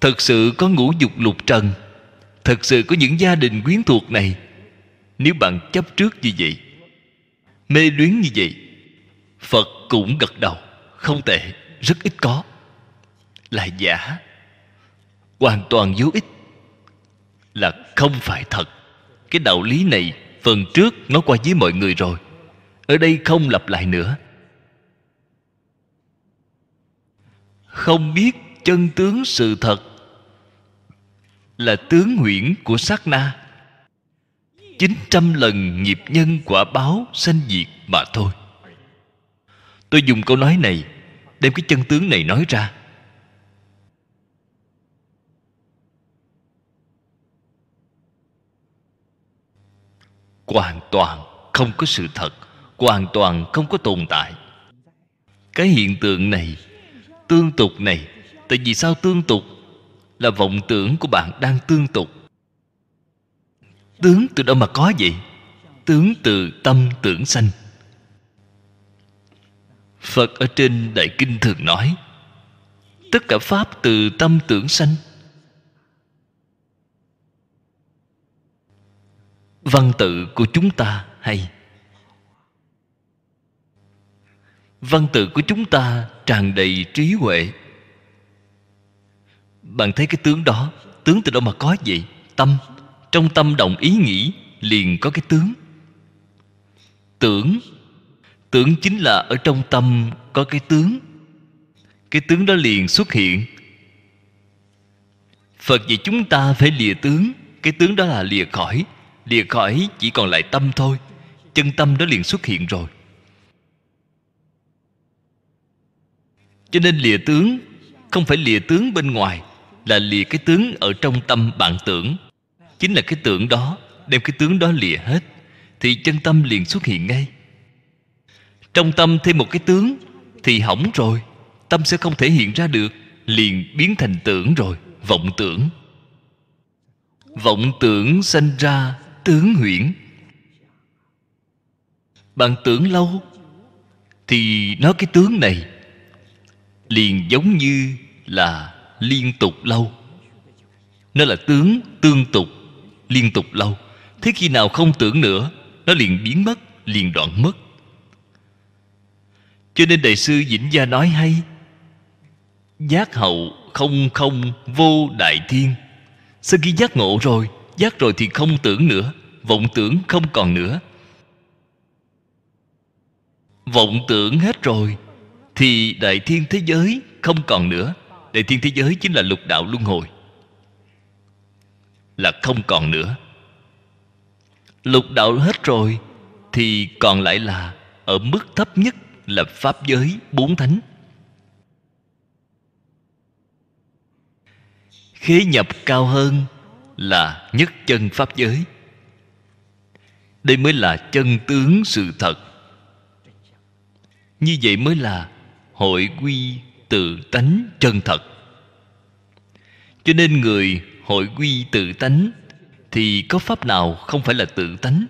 thật sự có ngũ dục lục trần, thật sự có những gia đình quyến thuộc này, nếu bạn chấp trước như vậy mê luyến như vậy, phật cũng gật đầu. Không tệ, rất ít có. Là giả. Hoàn toàn vô ích. Là không phải thật. Cái đạo lý này, phần trước nói qua với mọi người rồi. Ở đây không lặp lại nữa. Không biết chân tướng sự thật là tướng huyễn của sát na chín trăm lần nghiệp nhân quả báo sanh diệt mà thôi. Tôi dùng câu nói này, đem cái chân tướng này nói ra. Hoàn toàn không có sự thật, hoàn toàn không có tồn tại. Cái hiện tượng này, tương tục này, tại vì sao tương tục? Là vọng tưởng của bạn đang tương tục tướng từ đâu mà có vậy? Tướng từ tâm tưởng sanh. Phật ở trên đại kinh thường nói, tất cả pháp từ tâm tưởng sanh. Văn tự của chúng ta hay. Văn tự của chúng ta tràn đầy trí huệ. Bạn thấy cái tướng đó, tướng từ đâu mà có vậy? Tâm trong tâm động ý nghĩ, liền có cái tướng. Tưởng. Tưởng chính là ở trong tâm có cái tướng. Cái tướng đó liền xuất hiện. Phật dạy chúng ta phải lìa tướng. Cái tướng đó là lìa khỏi. Lìa khỏi chỉ còn lại tâm thôi. Chân tâm đó liền xuất hiện rồi. Cho nên lìa tướng không phải lìa tướng bên ngoài, là lìa cái tướng ở trong tâm bạn tưởng chính là cái tưởng đó, đem cái tướng đó lìa hết, thì chân tâm liền xuất hiện ngay. Trong tâm thêm một cái tướng thì hỏng rồi, tâm sẽ không thể hiện ra được, liền biến thành tưởng rồi, vọng tưởng. Vọng tưởng sanh ra tướng huyễn. Bạn tưởng lâu thì nó cái tướng này liền giống như là liên tục lâu. Nó là tướng tương tục liên tục lâu. Thế khi nào không tưởng nữa, nó liền biến mất, liền đoạn mất. Cho nên đại sư vĩnh gia nói hay, giác hậu không không vô đại thiên. Sau khi giác ngộ rồi, giác rồi thì không tưởng nữa, vọng tưởng không còn nữa. Vọng tưởng hết rồi, thì đại thiên thế giới không còn nữa. Đại thiên thế giới chính là lục đạo luân hồi là không còn nữa. Lục đạo hết rồi thì còn lại là ở mức thấp nhất là pháp giới bốn thánh. Khế nhập cao hơn là nhất chân pháp giới. Đây mới là chân tướng sự thật. Như vậy mới là hội quy tự tánh chân thật. Cho nên người hội quy tự tánh, thì có pháp nào không phải là tự tánh?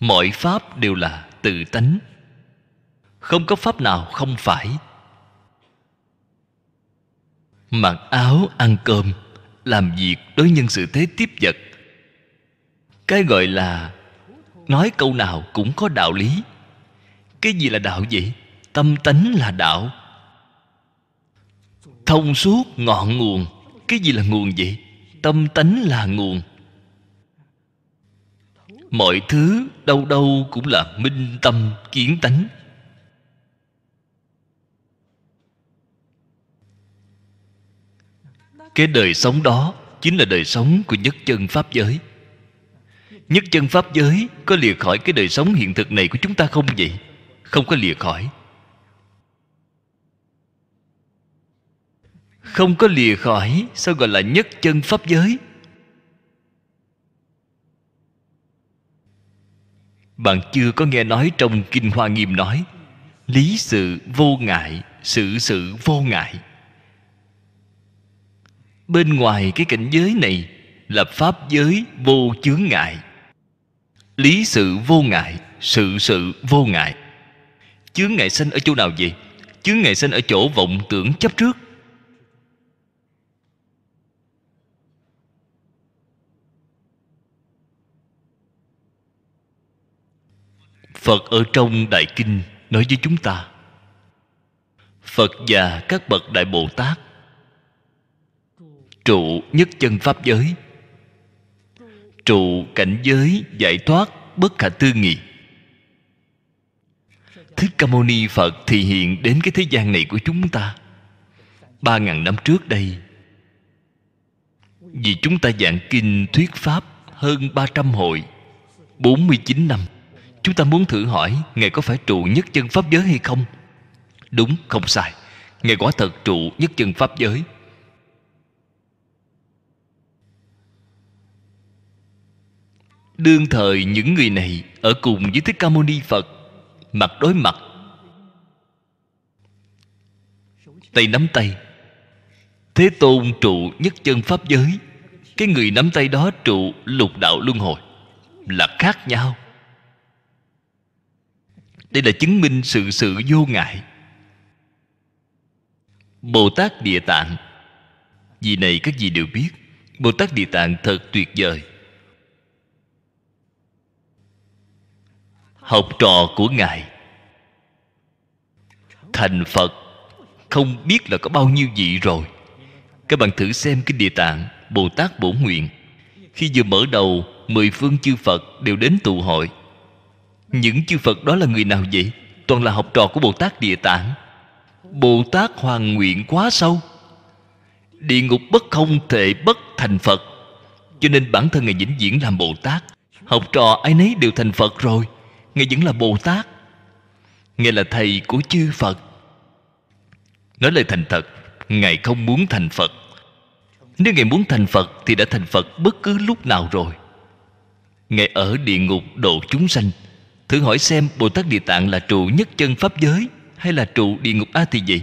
Mọi pháp đều là tự tánh. Không có pháp nào không phải. Mặc áo ăn cơm, làm việc đối nhân sự thế tiếp vật. Cái gọi là nói câu nào cũng có đạo lý. Cái gì là đạo vậy? Tâm tánh là đạo. Thông suốt ngọn nguồn cái gì là nguồn vậy? Tâm tánh là nguồn. Mọi thứ đâu đâu cũng là minh tâm kiến tánh. Cái đời sống đó chính là đời sống của nhất chân pháp giới. Nhất chân pháp giới có lìa khỏi cái đời sống hiện thực này của chúng ta không vậy? Không có lìa khỏi. Không có lìa khỏi, sao gọi là nhất chân pháp giới? Bạn chưa có nghe nói trong kinh hoa nghiêm nói, lý sự vô ngại sự sự vô ngại. Bên ngoài cái cảnh giới này là pháp giới vô chướng ngại. Lý sự vô ngại sự sự vô ngại. Chướng ngại sanh ở chỗ nào vậy? Chướng ngại sanh ở chỗ vọng tưởng chấp trước. Phật ở trong đại kinh nói với chúng ta, phật và các bậc đại bồ tát, trụ nhất chân pháp giới, trụ cảnh giới giải thoát bất khả tư nghị. Thích ca mâu ni phật thì hiện đến cái thế gian này của chúng ta ba ngàn năm trước đây. Vì chúng ta giảng kinh thuyết pháp hơn ba trăm hội, bốn mươi chín năm chúng ta muốn thử hỏi, ngài có phải trụ nhất chân pháp giới hay không? Đúng, không sai. Ngài quả thật trụ nhất chân pháp giới. Đương thời những người này ở cùng với thích ca mâu ni phật, mặt đối mặt. Tay nắm tay. Thế tôn trụ nhất chân pháp giới. Cái người nắm tay đó trụ lục đạo luân hồi. Là khác nhau đây là chứng minh sự sự vô ngại. Bồ tát địa tạng. Vì này các vị đều biết, bồ tát địa tạng thật tuyệt vời. Học trò của ngài. Thành phật, không biết là có bao nhiêu vị rồi. Các bạn thử xem cái địa tạng bồ tát bổ nguyện. Khi vừa mở đầu, mười phương chư phật đều đến tụ hội những chư phật đó là người nào vậy? Toàn là học trò của bồ tát địa tạng. Bồ tát hoàn nguyện quá sâu. Địa ngục bất không thể bất thành phật. Cho nên bản thân ngài vĩnh viễn làm bồ tát. Học trò ai nấy đều thành phật rồi. Ngài vẫn là bồ tát. Ngài là thầy của chư phật. Nói lời thành thật, ngài không muốn thành phật. Nếu ngài muốn thành phật thì đã thành phật bất cứ lúc nào rồi. Ngài ở địa ngục độ chúng sanh thử hỏi xem bồ tát địa tạng là trụ nhất chân pháp giới hay là trụ địa ngục a thì gì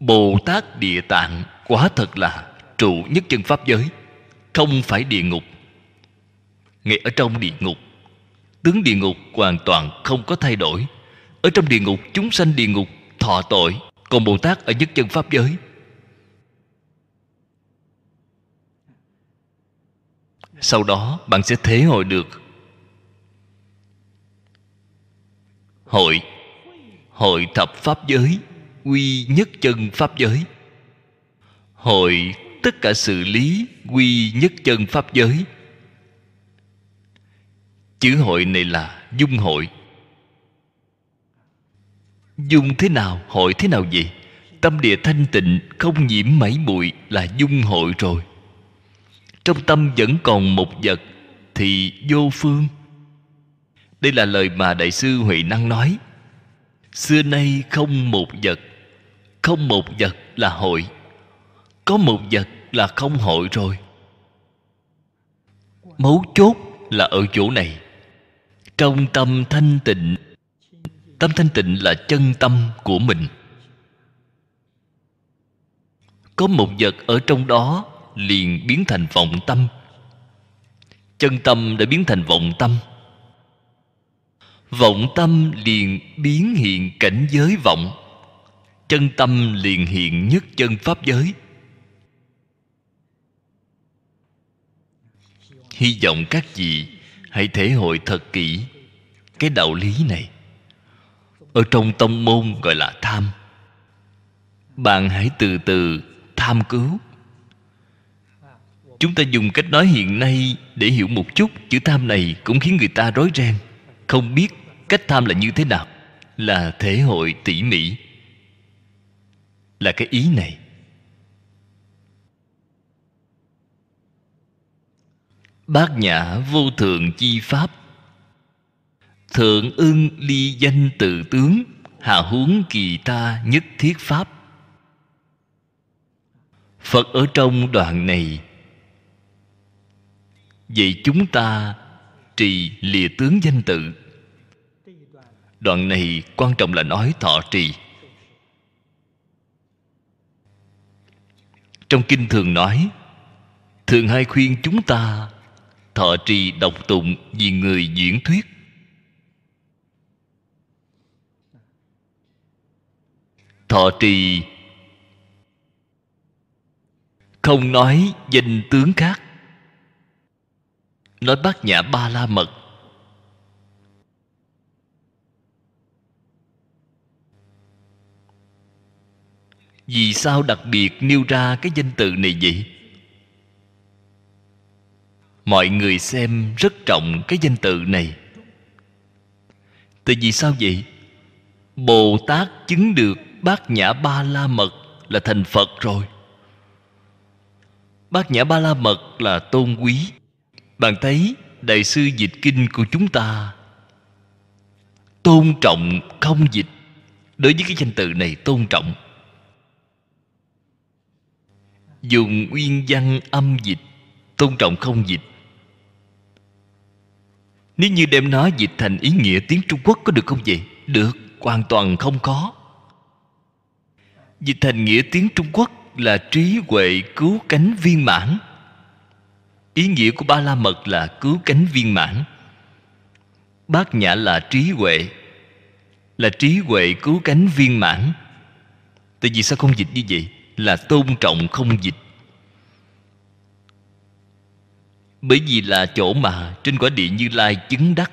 bồ tát địa tạng quả thật là trụ nhất chân pháp giới, không phải địa ngục. Ngay ở trong địa ngục, tướng địa ngục hoàn toàn không có thay đổi. Ở trong địa ngục, chúng sanh địa ngục thọ tội, còn bồ tát ở nhất chân pháp giới sau đó bạn sẽ thế hội được. Hội hội thập pháp giới, quy nhất chân pháp giới. Hội tất cả sự lý, quy nhất chân pháp giới. Chữ hội này là dung hội. Dung thế nào, hội thế nào vậy? Tâm địa thanh tịnh, không nhiễm mảy bụi là dung hội rồi trong tâm vẫn còn một vật thì vô phương. Đây là lời mà đại sư huệ năng nói. Xưa nay không một vật, không một vật là hội. Có một vật là không hội rồi. Mấu chốt là ở chỗ này. Trong tâm thanh tịnh, tâm thanh tịnh là chân tâm của mình. Có một vật ở trong đó liền biến thành vọng tâm. Chân tâm đã biến thành vọng tâm. Vọng tâm liền biến hiện cảnh giới vọng. Chân tâm liền hiện nhất chân pháp giới. Hy vọng các vị hãy thể hội thật kỹ cái đạo lý này. Ở trong tông môn gọi là tham. Bạn hãy từ từ tham cứu chúng ta dùng cách nói hiện nay để hiểu một chút chữ tham này cũng khiến người ta rối ren. Không biết cách tham là như thế nào. Là thể hội tỉ mỉ. Là cái ý này. Bát nhã vô thượng chi pháp. Thượng ưng ly danh tự tướng hà huống kỳ ta nhất thiết pháp. Phật ở trong đoạn này vậy chúng ta trì lìa tướng danh tự. Đoạn này quan trọng là nói thọ trì. Trong kinh thường nói, thường hay khuyên chúng ta thọ trì độc tụng vì người diễn thuyết. Thọ trì không nói danh tướng khác nói bát nhã ba la mật. Vì sao đặc biệt nêu ra cái danh từ này vậy? Mọi người xem rất trọng cái danh từ này. Tại vì sao vậy? Bồ tát chứng được bát nhã ba la mật là thành phật rồi. Bát nhã ba la mật là tôn quý bạn thấy đại sư dịch kinh của chúng ta tôn trọng không dịch? Đối với cái danh từ này tôn trọng. Dùng nguyên văn âm dịch, tôn trọng không dịch. Nếu như đem nó dịch thành ý nghĩa tiếng trung quốc có được không vậy? Được, hoàn toàn không có. Dịch thành nghĩa tiếng trung quốc là trí huệ cứu cánh viên mãn ý nghĩa của ba la mật là cứu cánh viên mãn. Bát nhã là trí huệ, là trí huệ cứu cánh viên mãn. Tại vì sao không dịch như vậy? Là tôn trọng không dịch. Bởi vì là chỗ mà trên quả địa như lai chứng đắc,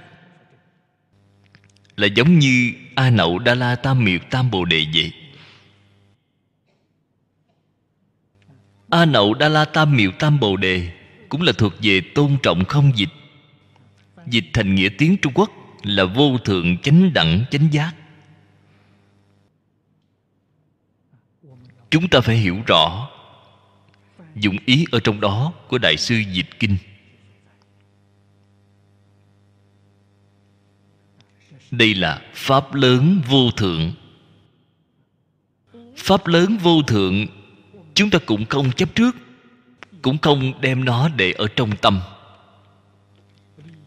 là giống như a nậu đa la tam miệt tam bồ đề vậy. A nậu đa la tam miệu tam bồ đề cũng là thuộc về tôn trọng không dịch. Dịch thành nghĩa tiếng trung quốc là vô thượng chánh đẳng, chánh giác. Chúng ta phải hiểu rõ dụng ý ở trong đó của đại sư dịch kinh. Đây là pháp lớn vô thượng. Pháp lớn vô thượng, chúng ta cũng không chấp trước cũng không đem nó để ở trong tâm.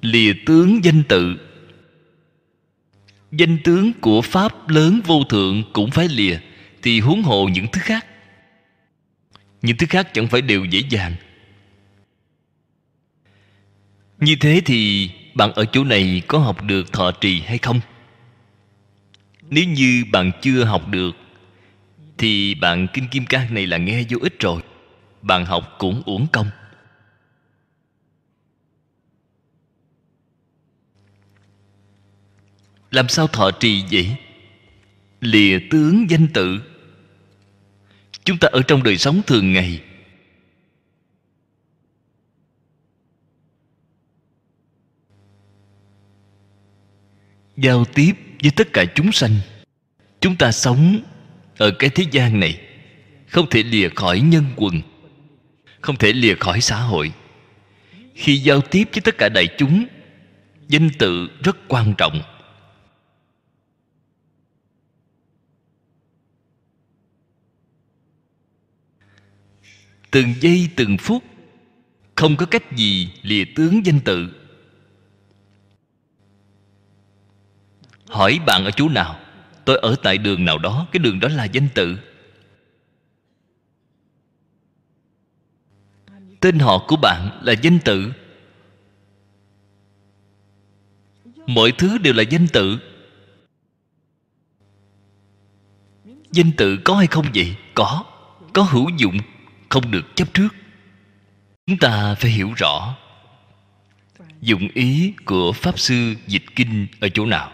Lìa tướng danh tự. Danh tướng của pháp lớn vô thượng cũng phải lìa, thì huống hồ những thứ khác. Những thứ khác chẳng phải đều dễ dàng. Như thế thì bạn ở chỗ này có học được thọ trì hay không? Nếu như bạn chưa học được, thì bạn kinh kim cang này là nghe vô ích rồi bạn học cũng uổng công. Làm sao thọ trì vậy? Lìa tướng danh tự. Chúng ta ở trong đời sống thường ngày. Giao tiếp với tất cả chúng sanh. Chúng ta sống ở cái thế gian này, không thể lìa khỏi nhân quần không thể lìa khỏi xã hội. Khi giao tiếp với tất cả đại chúng, danh tự rất quan trọng. Từng giây, từng phút, không có cách gì lìa tướng danh tự hỏi bạn ở chỗ nào, tôi ở tại đường nào đó, cái đường đó là danh tự tên họ của bạn là danh tự. Mọi thứ đều là danh tự. Danh tự có hay không vậy? Có. Có hữu dụng. Không được chấp trước. Chúng ta phải hiểu rõ. Dụng ý của pháp sư dịch kinh ở chỗ nào?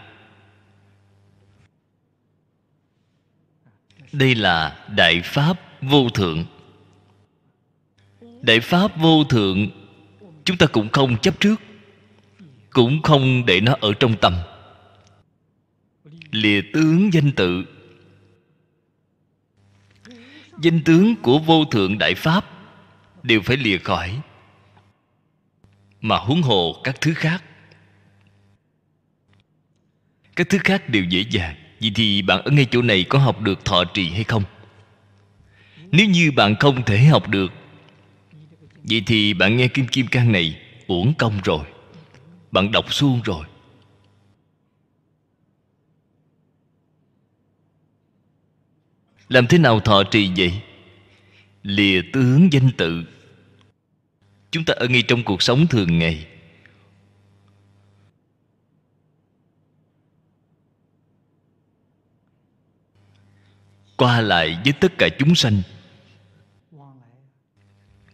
Đây là đại pháp vô thượng đại pháp vô thượng, chúng ta cũng không chấp trước, cũng không để nó ở trong tâm lìa tướng danh tự. Danh tướng của vô thượng đại pháp đều phải lìa khỏi, mà huống hồ các thứ khác. Các thứ khác đều dễ dàng, vì thì bạn ở ngay chỗ này có học được thọ trì hay không? Nếu như bạn không thể học được vậy thì bạn nghe kim kim cang này, uổng công rồi. Bạn đọc suông rồi. Làm thế nào thọ trì vậy? Lìa tướng danh tự. Chúng ta ở ngay trong cuộc sống thường ngày. Qua lại với tất cả chúng sanh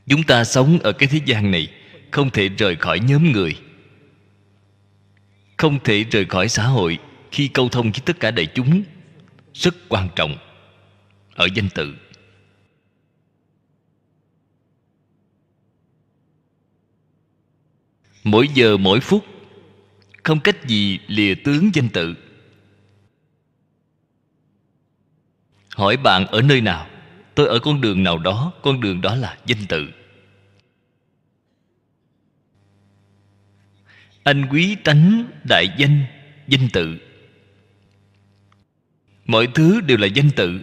chúng ta sống ở cái thế gian này, không thể rời khỏi nhóm người. Không thể rời khỏi xã hội khi câu thông với tất cả đại chúng rất quan trọng ở danh tự mỗi giờ mỗi phút, không cách gì lìa tướng danh tự. Hỏi bạn ở nơi nào, tôi ở con đường nào đó, con đường đó là danh tự anh quý tánh đại danh danh tự. Mọi thứ đều là danh tự.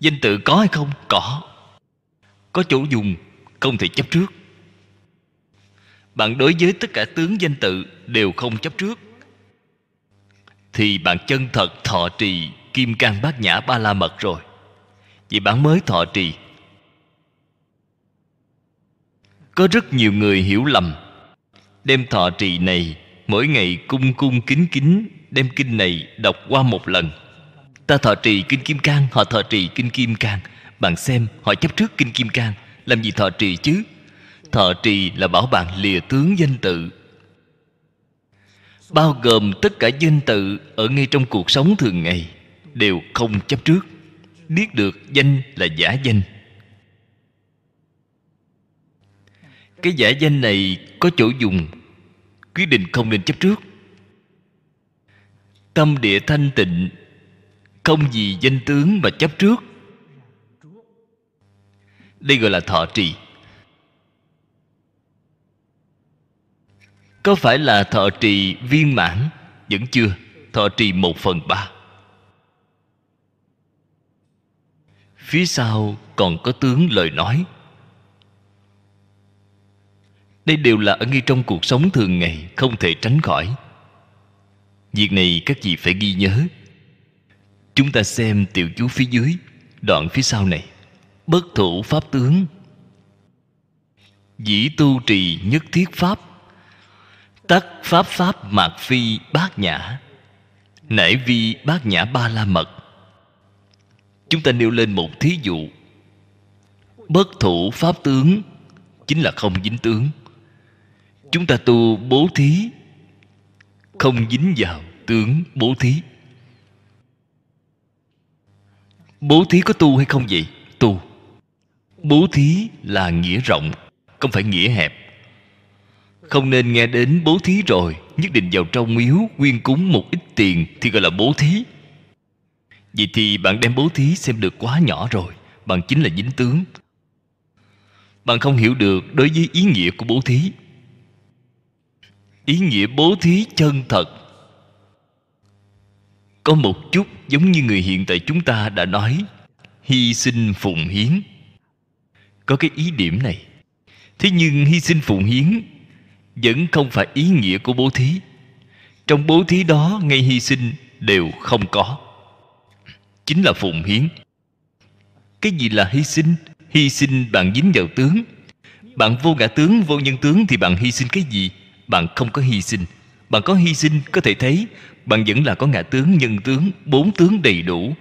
Danh tự có hay không? Có. Có chỗ dùng, không thể chấp trước. Bạn đối với tất cả tướng danh tự đều không chấp trước. Thì bạn chân thật thọ trì kim cang bát nhã ba la mật rồi. Vì bạn mới thọ trì có rất nhiều người hiểu lầm. Đem thọ trì này, mỗi ngày cung cung kính kính, đem kinh này đọc qua một lần. Ta thọ trì kinh kim cang, họ thọ trì kinh kim cang. Bạn xem, họ chấp trước kinh kim cang. Làm gì thọ trì chứ? Thọ trì là bảo bạn lìa tướng danh tự. Bao gồm tất cả danh tự ở ngay trong cuộc sống thường ngày, đều không chấp trước. Biết được danh là giả danh. Cái giả danh này có chỗ dùng. Quyết định không nên chấp trước. Tâm địa thanh tịnh, không vì danh tướng mà chấp trước. Đây gọi là thọ trì. Có phải là thọ trì viên mãn? Vẫn chưa. Thọ trì một phần ba. Phía sau còn có tướng lời nói đây đều là ở ngay trong cuộc sống thường ngày, không thể tránh khỏi. Việc này các vị phải ghi nhớ. Chúng ta xem tiểu chú phía dưới, đoạn phía sau này. Bất thủ pháp tướng. Dĩ tu trì nhất thiết pháp. Tắc pháp pháp mạc phi bát nhã. Nể vi bát nhã ba la mật. Chúng ta nêu lên một thí dụ. Bất thủ pháp tướng chính là không dính tướng chúng ta tu bố thí, không dính vào tướng bố thí. Bố thí có tu hay không vậy? Tu. Bố thí là nghĩa rộng, không phải nghĩa hẹp. Không nên nghe đến bố thí rồi, nhất định vào trong miếu quyên cúng một ít tiền thì gọi là bố thí. Vậy thì bạn đem bố thí xem được quá nhỏ rồi, bạn chính là dính tướng. Bạn không hiểu được đối với ý nghĩa của bố thí ý nghĩa bố thí chân thật. Có một chút giống như người hiện tại chúng ta đã nói, hy sinh phụng hiến. Có cái ý điểm này. Thế nhưng hy sinh phụng hiến vẫn không phải ý nghĩa của bố thí. Trong bố thí đó, ngay hy sinh đều không có. Chính là phụng hiến. Cái gì là hy sinh? Hy sinh bạn dính vào tướng. Bạn vô ngã tướng, vô nhân tướng thì bạn hy sinh cái gì? Bạn không có hy sinh. Bạn có hy sinh có thể thấy bạn vẫn là có ngã tướng, nhân tướng, bốn tướng đầy đủ.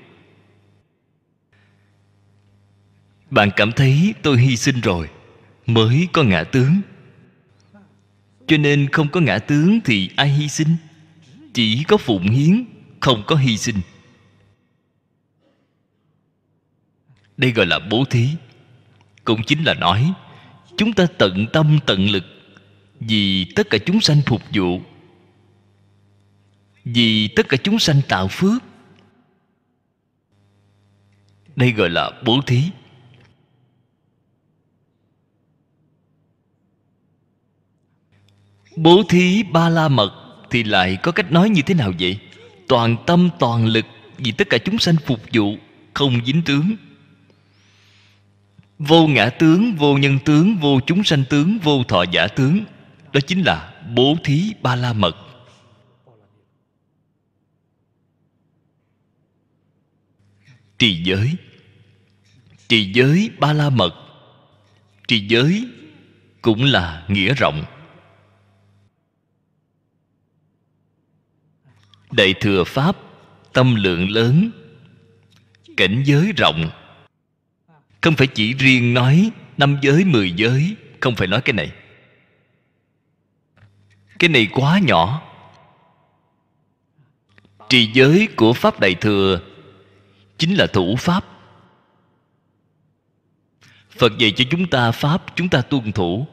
Bạn cảm thấy tôi hy sinh rồi, mới có ngã tướng. Cho nên không có ngã tướng thì ai hy sinh? Chỉ có phụng hiến, không có hy sinh. Đây gọi là bố thí. Cũng chính là nói, chúng ta tận tâm, tận lực vì tất cả chúng sanh phục vụ. Vì tất cả chúng sanh tạo phước. Đây gọi là bố thí. Bố thí ba la mật thì lại có cách nói như thế nào vậy? Toàn tâm, toàn lực vì tất cả chúng sanh phục vụ, không dính tướng. Vô ngã tướng, vô nhân tướng, vô chúng sanh tướng, vô thọ giả tướng đó chính là bố thí ba la mật. Trì giới. Trì giới ba la mật. Trì giới cũng là nghĩa rộng. Đại thừa pháp, tâm lượng lớn, cảnh giới rộng. Không phải chỉ riêng nói năm giới, mười giới, không phải nói cái này cái này quá nhỏ. Trì giới của pháp đại thừa chính là thủ pháp. Phật dạy cho chúng ta pháp, chúng ta tuân thủ.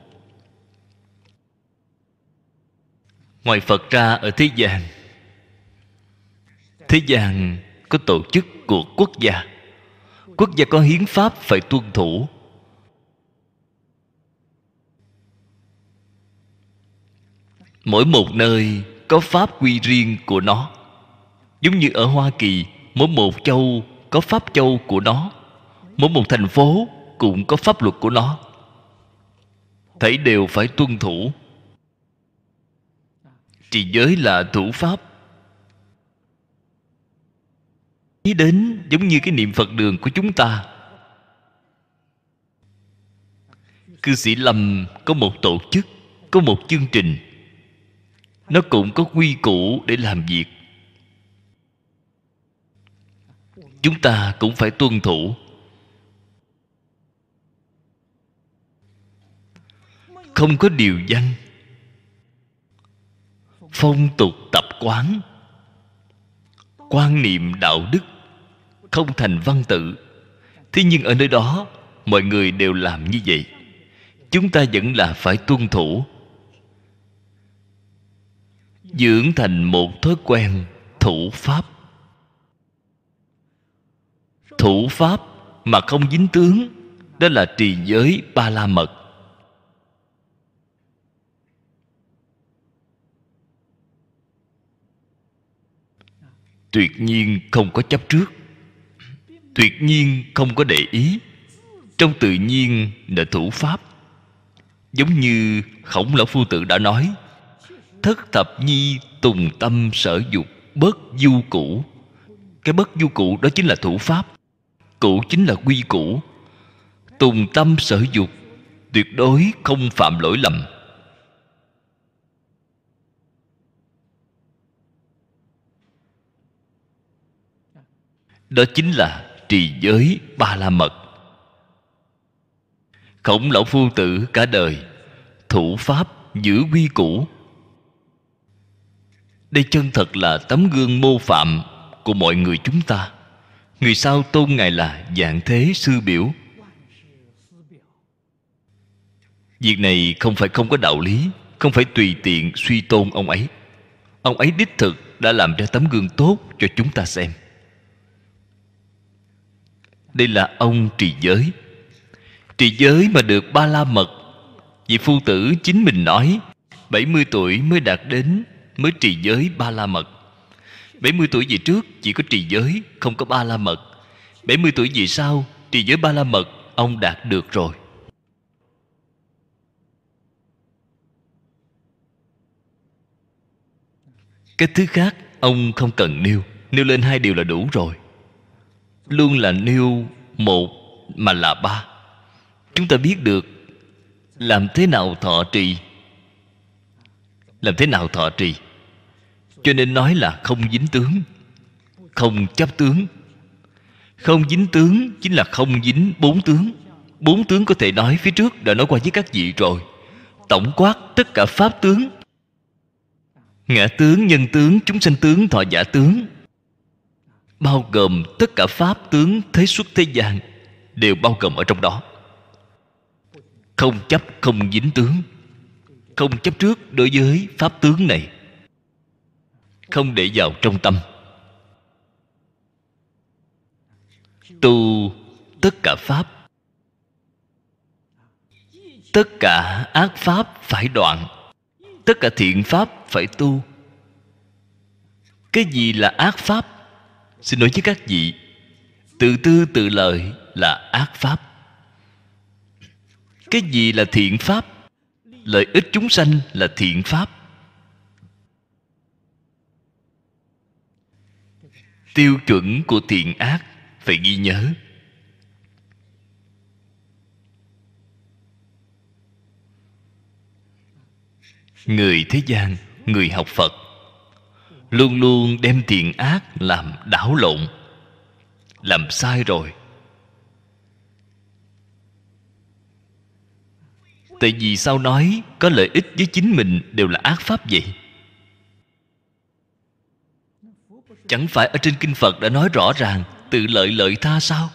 Ngoài phật ra ở thế gian thế gian có tổ chức của quốc gia. Quốc gia có hiến pháp phải tuân thủ. Mỗi một nơi có pháp quy riêng của nó. Giống như ở hoa kỳ, mỗi một châu có pháp châu của nó. Mỗi một thành phố cũng có pháp luật của nó. Thảy đều phải tuân thủ. Trì giới là thủ pháp. Ý đến giống như cái niệm phật đường của chúng ta. Cư sĩ lâm có một tổ chức, có một chương trình nó cũng có quy củ để làm việc. Chúng ta cũng phải tuân thủ. Không có điều danh phong tục tập quán. Quan niệm đạo đức không thành văn tự. Thế nhưng ở nơi đó, mọi người đều làm như vậy. Chúng ta vẫn là phải tuân thủ dưỡng thành một thói quen, thủ pháp. Thủ pháp mà không dính tướng, đó là trì giới ba la mật tuyệt nhiên không có chấp trước. Tuyệt nhiên không có để ý. Trong tự nhiên là thủ pháp. Giống như khổng lão phu tử đã nói thất thập nhi tùng tâm sở dục bất du cũ cái bất du cũ đó chính là thủ pháp cũ chính là quy củ. Tùng tâm sở dục tuyệt đối không phạm lỗi lầm. Đó chính là trì giới ba la mật. Khổng lão phu tử cả đời, thủ pháp giữ quy củ đây chân thật là tấm gương mô phạm của mọi người chúng ta. Người sau tôn ngài là dạng thế sư biểu. Việc này không phải không có đạo lý, không phải tùy tiện suy tôn ông ấy. Ông ấy đích thực đã làm ra tấm gương tốt cho chúng ta xem. Đây là ông trì giới. Trì giới mà được ba la mật, vị phu tử chính mình nói 70 tuổi mới đạt đến mới trì giới ba la mật. 70 tuổi về trước, chỉ có trì giới, không có ba la mật. 70 tuổi về sau, trì giới ba la mật, ông đạt được rồi. Cái thứ khác, ông không cần nêu. Nêu lên hai điều là đủ rồi. Luôn là nêu một mà là ba. Chúng ta biết được làm thế nào thọ trì. Làm thế nào thọ trì? Cho nên nói là không dính tướng, không chấp tướng. Không dính tướng chính là không dính bốn tướng. Bốn tướng có thể nói phía trước đã nói qua với các vị rồi. Tổng quát tất cả pháp tướng. Ngã tướng, nhân tướng, chúng sanh tướng, thọ giả tướng. Bao gồm tất cả pháp tướng thế xuất thế gian đều bao gồm ở trong đó. Không chấp, không dính tướng. Không chấp trước đối với pháp tướng này không để vào trong tâm. Tu tất cả pháp, tất cả ác pháp phải đoạn, tất cả thiện pháp phải tu. Cái gì là ác pháp? Xin nói với các vị, tự tư tự lợi là ác pháp. Cái gì là thiện pháp? Lợi ích chúng sanh là thiện pháp. Tiêu chuẩn của thiện ác, phải ghi nhớ. Người thế gian, người học phật, luôn luôn đem thiện ác làm đảo lộn, làm sai rồi. Tại vì sao nói có lợi ích với chính mình đều là ác pháp vậy? Chẳng phải ở trên kinh phật đã nói rõ ràng tự lợi lợi tha sao?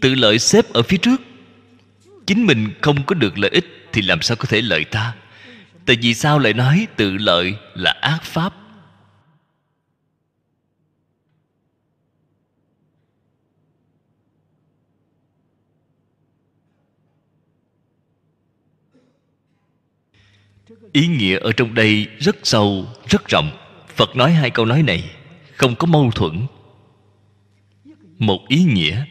Tự lợi xếp ở phía trước. Chính mình không có được lợi ích thì làm sao có thể lợi ta tại vì sao lại nói tự lợi là ác pháp? Ý nghĩa ở trong đây rất sâu, rất rộng phật nói hai câu nói này, không có mâu thuẫn. Một ý nghĩa.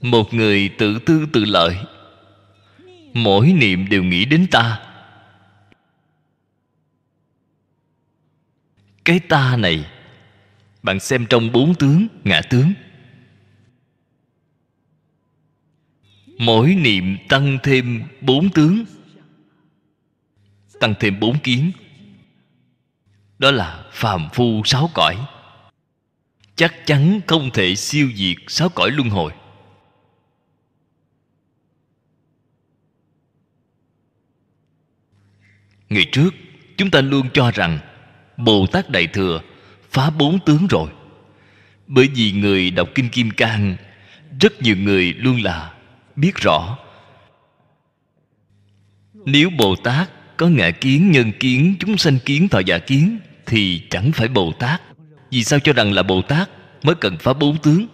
Một người tự tư tự lợi. Mỗi niệm đều nghĩ đến ta. Cái ta này, bạn xem trong bốn tướng, ngã tướng. Mỗi niệm tăng thêm bốn tướng. Tăng thêm bốn kiến. Đó là phàm phu sáu cõi. Chắc chắn không thể siêu diệt sáu cõi luân hồi. Ngày trước, chúng ta luôn cho rằng bồ tát đại thừa phá bốn tướng rồi. Bởi vì người đọc kinh kim cang, rất nhiều người luôn là biết rõ. Nếu bồ tát có ngã kiến nhân kiến, chúng sanh kiến thọ giả kiến, thì chẳng phải bồ tát. Vì sao cho rằng là bồ tát mới cần phá bốn tướng?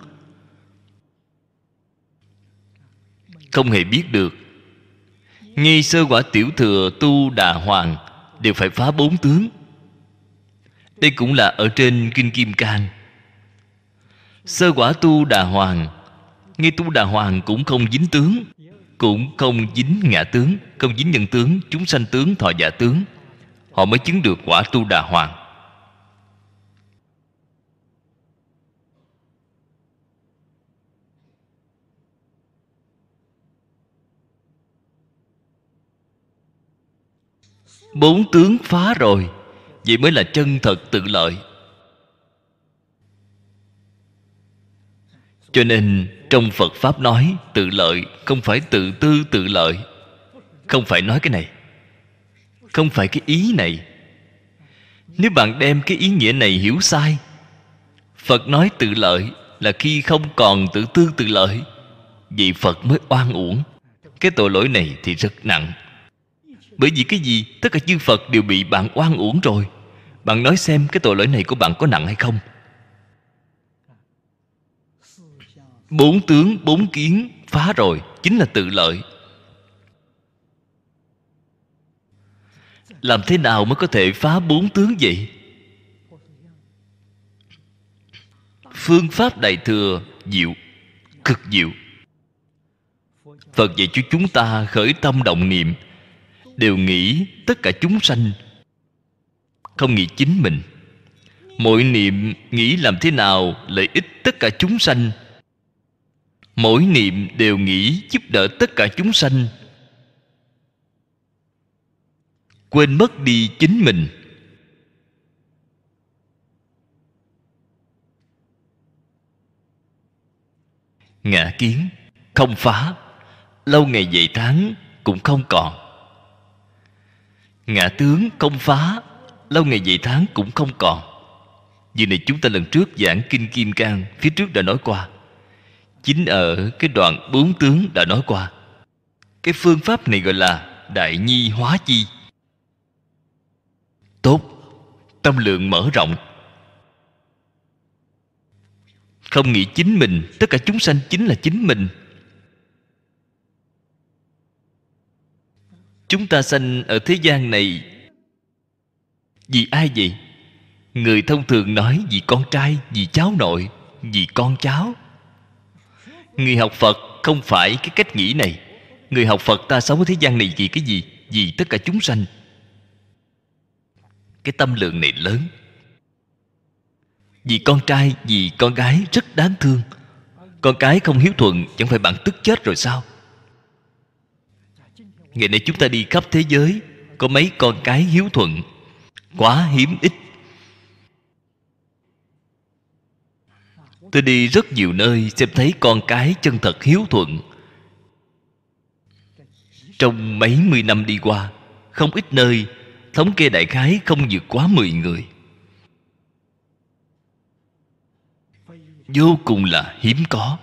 Không hề biết được. Ngay sơ quả tiểu thừa tu đà hoàng đều phải phá bốn tướng. Đây cũng là ở trên kinh kim cang. Sơ quả tu đà hoàng ngay tu đà hoàng cũng không dính tướng, cũng không dính ngã tướng, không dính nhân tướng, chúng sanh tướng, thọ giả tướng. Họ mới chứng được quả tu đà hoàng. Bốn tướng phá rồi, vậy mới là chân thật tự lợi. Cho nên trong phật pháp nói, tự lợi không phải tự tư tự lợi. Không phải nói cái này. Không phải cái ý này. Nếu bạn đem cái ý nghĩa này hiểu sai, phật nói tự lợi là khi không còn tự tư tự lợi vậy phật mới oan uổng. Cái tội lỗi này thì rất nặng. Bởi vì cái gì? Tất cả chư phật đều bị bạn oan uổng rồi. Bạn nói xem cái tội lỗi này của bạn có nặng hay không? Bốn tướng, bốn kiến, phá rồi, chính là tự lợi. Làm thế nào mới có thể phá bốn tướng vậy? Phương pháp đại thừa diệu, cực diệu. Phật dạy cho chúng ta khởi tâm động niệm, đều nghĩ tất cả chúng sanh không nghĩ chính mình mỗi niệm nghĩ làm thế nào lợi ích tất cả chúng sanh. Mỗi niệm đều nghĩ giúp đỡ tất cả chúng sanh. Quên mất đi chính mình. Ngã kiến, không phá. Lâu ngày vậy tháng cũng không còn. Ngã tướng không phá, lâu ngày vậy tháng cũng không còn vì này chúng ta lần trước giảng kinh kim cang, phía trước đã nói qua. Chính ở cái đoạn bốn tướng đã nói qua. Cái phương pháp này gọi là đại nhi hóa chi. Tốt, tâm lượng mở rộng. Không nghĩ chính mình, tất cả chúng sanh chính là chính mình. Chúng ta sanh ở thế gian này vì ai vậy? Người thông thường nói vì con trai, vì cháu nội, vì con cháu. Người học phật không phải cái cách nghĩ này. Người học phật ta sống ở thế gian này vì cái gì? Vì tất cả chúng sanh. Cái tâm lượng này lớn. Vì con trai, vì con gái rất đáng thương. Con cái không hiếu thuận, chẳng phải bạn tức chết rồi sao? Ngày nay chúng ta đi khắp thế giới, có mấy con cái hiếu thuận. Quá hiếm ít. Tôi đi rất nhiều nơi xem thấy con cái chân thật hiếu thuận. Trong mấy mươi năm đi qua, không ít nơi, thống kê đại khái không vượt quá mười người. Vô cùng là hiếm có.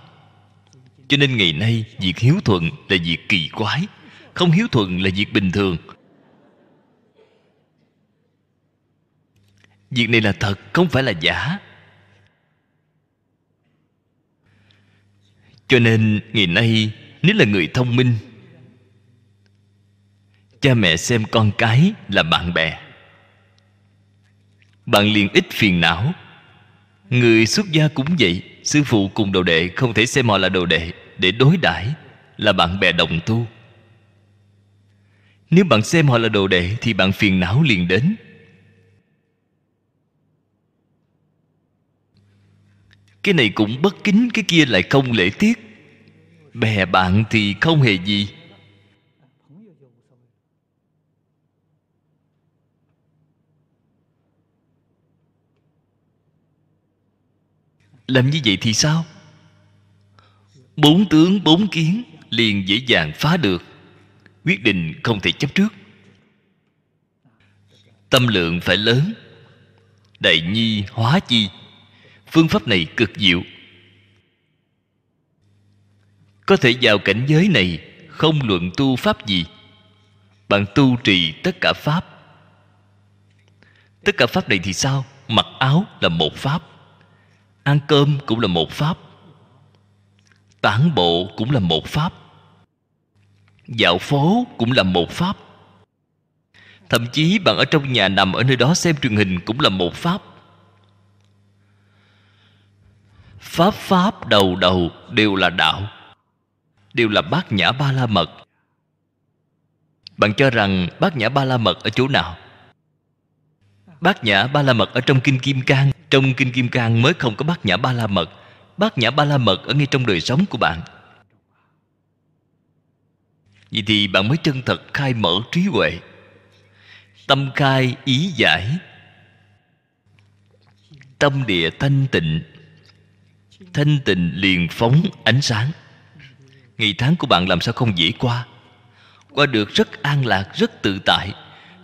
Cho nên ngày nay, việc hiếu thuận là việc kỳ quái, không hiếu thuận là việc bình thường. Việc này là thật, không phải là giả. Cho nên ngày nay, nếu là người thông minh, cha mẹ xem con cái là bạn bè. Bạn liền ít phiền não. Người xuất gia cũng vậy, sư phụ cùng đồ đệ không thể xem họ là đồ đệ để đối đãi là bạn bè đồng tu. Nếu bạn xem họ là đồ đệ thì bạn phiền não liền đến. Cái này cũng bất kính, cái kia lại không lễ tiết. Bè bạn thì không hề gì. Làm như vậy thì sao? Bốn tướng, bốn kiến liền dễ dàng phá được. Quyết định không thể chấp trước. Tâm lượng phải lớn. Đại nhi hóa chi? Phương pháp này cực diệu. Có thể vào cảnh giới này, không luận tu pháp gì. Bạn tu trì tất cả pháp. Tất cả pháp này thì sao? Mặc áo là một pháp. Ăn cơm cũng là một pháp. Tản bộ cũng là một pháp. Dạo phố cũng là một pháp. Thậm chí bạn ở trong nhà nằm ở nơi đó xem truyền hình cũng là một pháp. Pháp pháp đầu đầu đều là đạo, đều là bát nhã ba la mật. Bạn cho rằng bát nhã ba la mật ở chỗ nào? Bát nhã ba la mật ở trong kinh kim cang. Trong kinh kim cang mới không có bát nhã ba la mật. Bát nhã ba la mật ở ngay trong đời sống của bạn. Vậy thì bạn mới chân thật khai mở trí huệ, tâm khai ý giải, tâm địa thanh tịnh thanh tịnh liền phóng ánh sáng. Ngày tháng của bạn làm sao không dễ qua? Qua được rất an lạc, rất tự tại.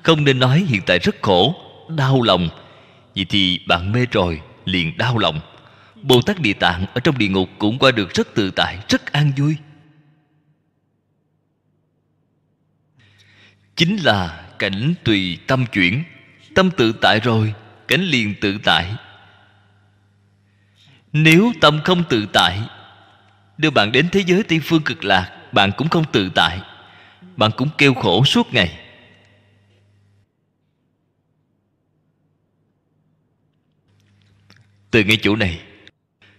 Không nên nói hiện tại rất khổ, đau lòng. Vậy thì bạn mê rồi, liền đau lòng. Bồ tát địa tạng ở trong địa ngục cũng qua được rất tự tại, rất an vui. Chính là cảnh tùy tâm chuyển. Tâm tự tại rồi, cảnh liền tự tại nếu tâm không tự tại, đưa bạn đến thế giới tây phương cực lạc, bạn cũng không tự tại. Bạn cũng kêu khổ suốt ngày. Từ ngay chỗ này,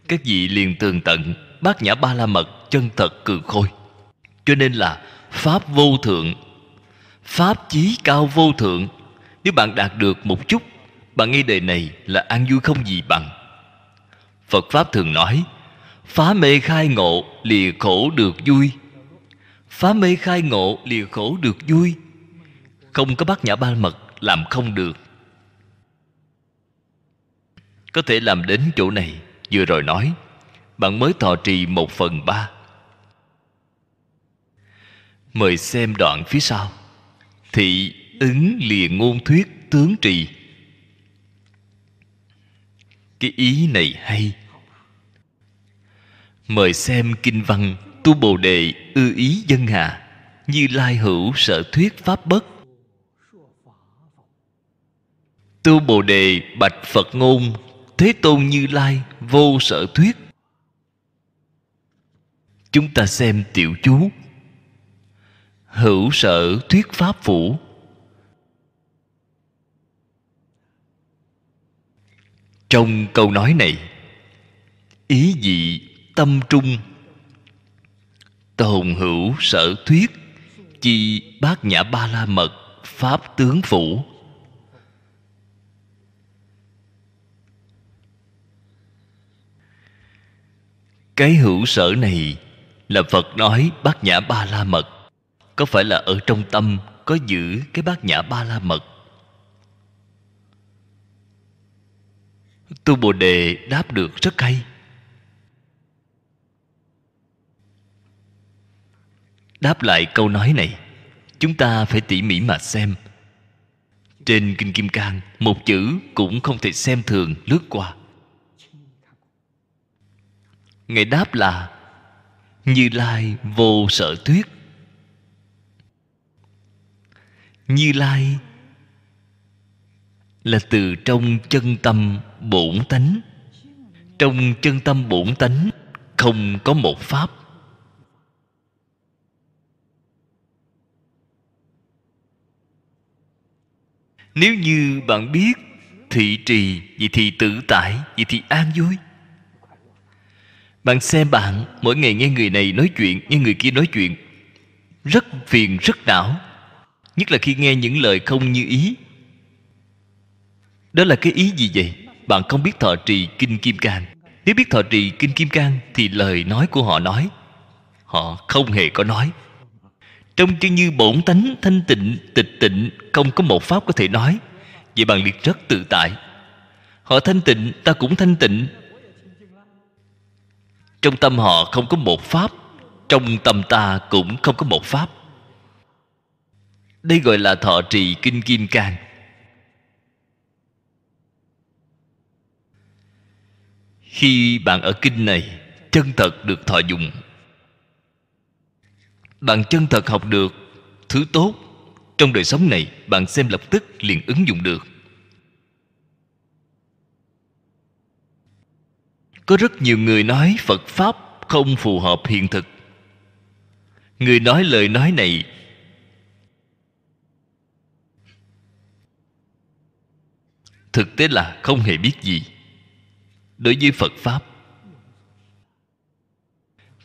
các vị liền tường tận bát nhã ba la mật chân thật cừ khôi. Cho nên là pháp vô thượng, pháp chí cao vô thượng. Nếu bạn đạt được một chút, bạn nghe đời này là an vui không gì bằng phật pháp thường nói, phá mê khai ngộ lìa khổ được vui. Phá mê khai ngộ lìa khổ được vui. Không có bát nhã ba mật làm không được. Có thể làm đến chỗ này, vừa rồi nói, bạn mới thọ trì một phần ba. Mời xem đoạn phía sau. Thị ứng lìa ngôn thuyết tướng trì cái ý này hay. Mời xem kinh văn tu bồ đề ư ý dân hà, như lai hữu sở thuyết pháp bất. Tu bồ đề bạch phật ngôn, thế tôn như lai vô sở thuyết. Chúng ta xem tiểu chú. Hữu sở thuyết pháp phủ. Trong câu nói này, ý dị tâm trung, tồn hữu sở thuyết, chi bát nhã ba la mật pháp tướng phủ. Cái hữu sở này là phật nói bát nhã ba la mật. Có phải là ở trong tâm có giữ cái bát nhã ba la mật? Tu bồ đề đáp được rất hay. Đáp lại câu nói này, chúng ta phải tỉ mỉ mà xem. Trên kinh kim cang, một chữ cũng không thể xem thường lướt qua. Ngài đáp là như lai vô sở thuyết. Như lai là từ trong chân tâm bổn tánh. Trong chân tâm bổn tánh không có một pháp. Nếu như bạn biết thị trì vậy thì tự tại vậy thì an vui, bạn xem bạn mỗi ngày nghe người này nói chuyện, nghe người kia nói chuyện, rất phiền, rất não. Nhất là khi nghe những lời không như ý đó là cái ý gì vậy? Bạn không biết thọ trì kinh kim cang. Nếu biết thọ trì kinh kim cang thì lời nói của họ nói, họ không hề có nói. Trong chân như bổn tánh thanh tịnh, tịch tịnh, không có một pháp có thể nói. Vậy bạn liệt rất tự tại. Họ thanh tịnh, ta cũng thanh tịnh. Trong tâm họ không có một pháp, trong tâm ta cũng không có một pháp. Đây gọi là thọ trì kinh kim cang. Khi bạn ở kinh này, chân thật được thọ dụng. Bạn chân thật học được thứ tốt trong đời sống này, bạn xem lập tức liền ứng dụng được. Có rất nhiều người nói phật pháp không phù hợp hiện thực. Người nói lời nói này thực tế là không hề biết gì đối với phật pháp.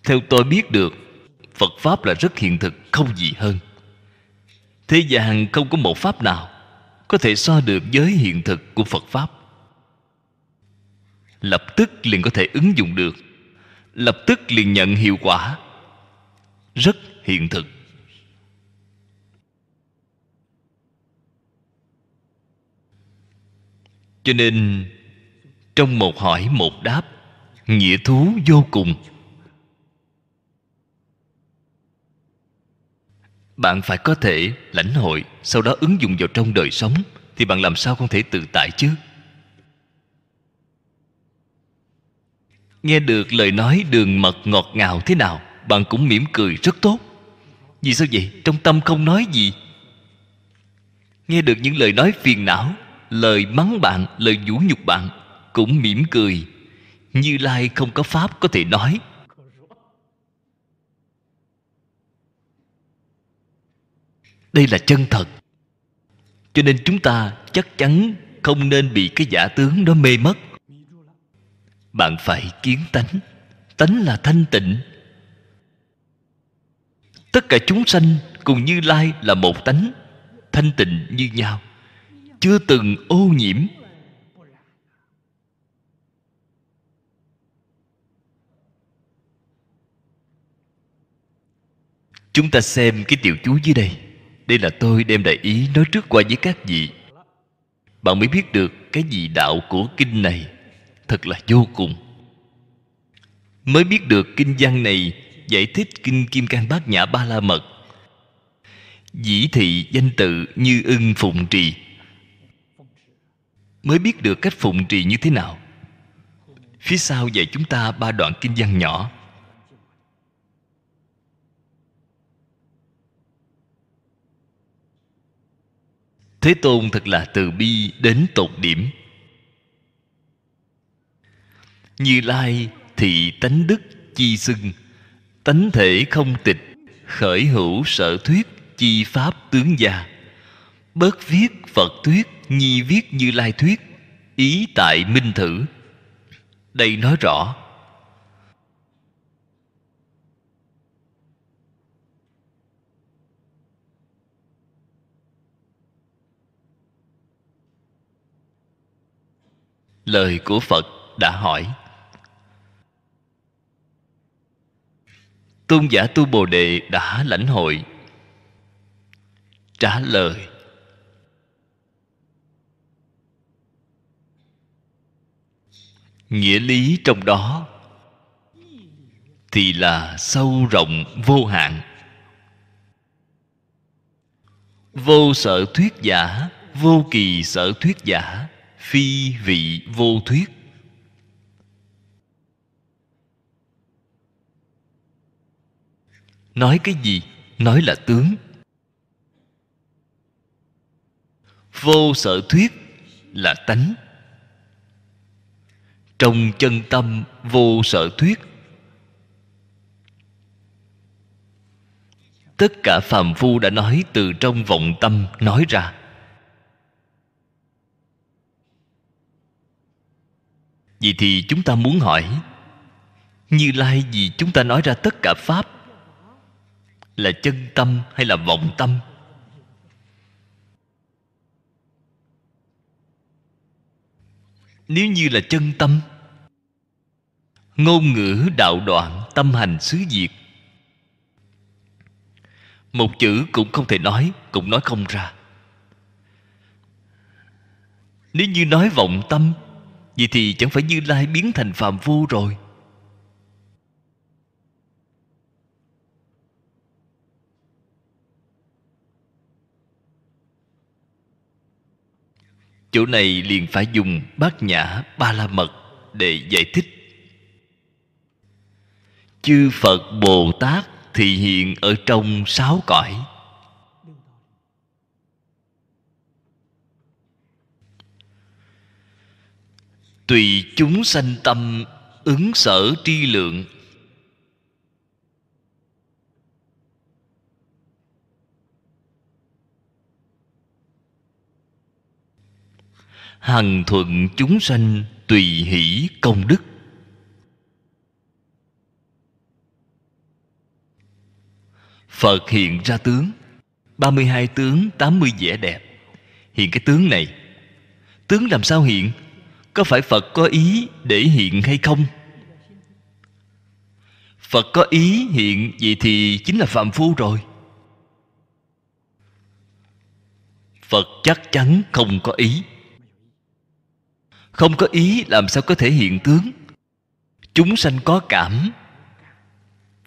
Theo tôi biết được, phật pháp là rất hiện thực, không gì hơn. Thế gian không có một pháp nào có thể so được với hiện thực của phật pháp. Lập tức liền có thể ứng dụng được, lập tức liền nhận hiệu quả. Rất hiện thực. Cho nên trong một hỏi một đáp, nghĩa thú vô cùng. Bạn phải có thể lãnh hội, sau đó ứng dụng vào trong đời sống, thì bạn làm sao không thể tự tại chứ? Nghe được lời nói đường mật ngọt ngào thế nào, bạn cũng mỉm cười rất tốt. Vì sao vậy? Trong tâm không nói gì. Nghe được những lời nói phiền não, lời mắng bạn, lời vũ nhục bạn cũng mỉm cười. Như lai không có pháp có thể nói. Đây là chân thật. Cho nên chúng ta chắc chắn không nên bị cái giả tướng đó mê mất. Bạn phải kiến tánh. Tánh là thanh tịnh. Tất cả chúng sanh cùng như lai là một tánh, thanh tịnh như nhau. Chưa từng ô nhiễm. Chúng ta xem cái tiểu chú dưới đây. Đây là tôi đem đại ý nói trước qua với các vị. Bạn mới biết được cái gì đạo của kinh này. Thật là vô cùng. Mới biết được kinh văn này giải thích kinh kim cang bát nhã ba la mật. Dĩ thị danh tự như ưng phụng trì. Mới biết được cách phụng trì như thế nào. Phía sau dạy chúng ta ba đoạn kinh văn nhỏ. Thế tôn thật là từ bi đến tột điểm. Như lai thị tánh đức chi xưng, tánh thể không tịch, khởi hữu sở thuyết chi pháp tướng gia. Bớt viết phật thuyết, nhi viết như lai thuyết, ý tại minh thử. Đây nói rõ lời của phật đã hỏi. Tôn giả tu bồ đề đã lãnh hội. Trả lời. Nghĩa lý trong đó thì là sâu rộng vô hạn. Vô sở thuyết giả, vô kỳ sở thuyết giả phi vị vô thuyết. Nói cái gì? Nói là tướng. Vô sở thuyết là tánh. Trong chân tâm vô sở thuyết. Tất cả phàm phu đã nói từ trong vọng tâm nói ra. Vậy thì chúng ta muốn hỏi, như lai gì chúng ta nói ra tất cả pháp, là chân tâm hay là vọng tâm? Nếu như là chân tâm, ngôn ngữ đạo đoạn tâm hành xứ diệt một chữ cũng không thể nói, cũng nói không ra. Nếu như nói vọng tâm vậy thì chẳng phải như lai biến thành phàm phu rồi. Chỗ này liền phải dùng bát nhã ba la mật để giải thích. Chư phật bồ tát thị hiện ở trong sáu cõi. Tùy chúng sanh tâm ứng sở tri lượng. Hằng thuận chúng sanh tùy hỷ công đức. Phật hiện ra tướng 32 tướng 80 vẻ đẹp. Hiện cái tướng này, Tướng làm sao hiện? Có phải Phật có ý để hiện hay không? Phật có ý hiện Vậy thì chính là phạm phu rồi. Phật chắc chắn không có ý. Không có ý làm sao có thể hiện tướng? Chúng sanh có cảm.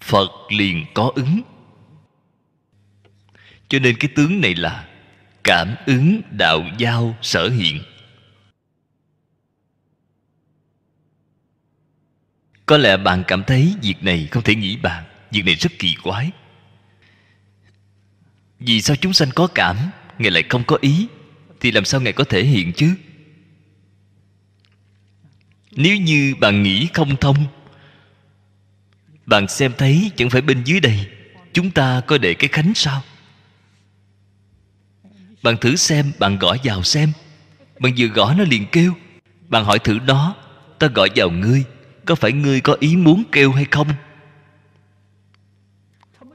Phật liền có ứng. Cho nên cái tướng này là cảm ứng đạo giao sở hiện. Có lẽ bạn cảm thấy việc này không thể nghĩ bạn việc này rất kỳ quái. Vì sao chúng sanh có cảm, ngài lại không có ý? Thì làm sao ngài có thể hiện chứ? Nếu như bạn nghĩ không thông, bạn xem thấy chẳng phải bên dưới đây, chúng ta có để cái khánh sao? Bạn thử xem, bạn gõ vào xem. Bạn vừa gõ nó liền kêu. Bạn hỏi thử nó, ta gọi vào ngươi có phải ngươi có ý muốn kêu hay không?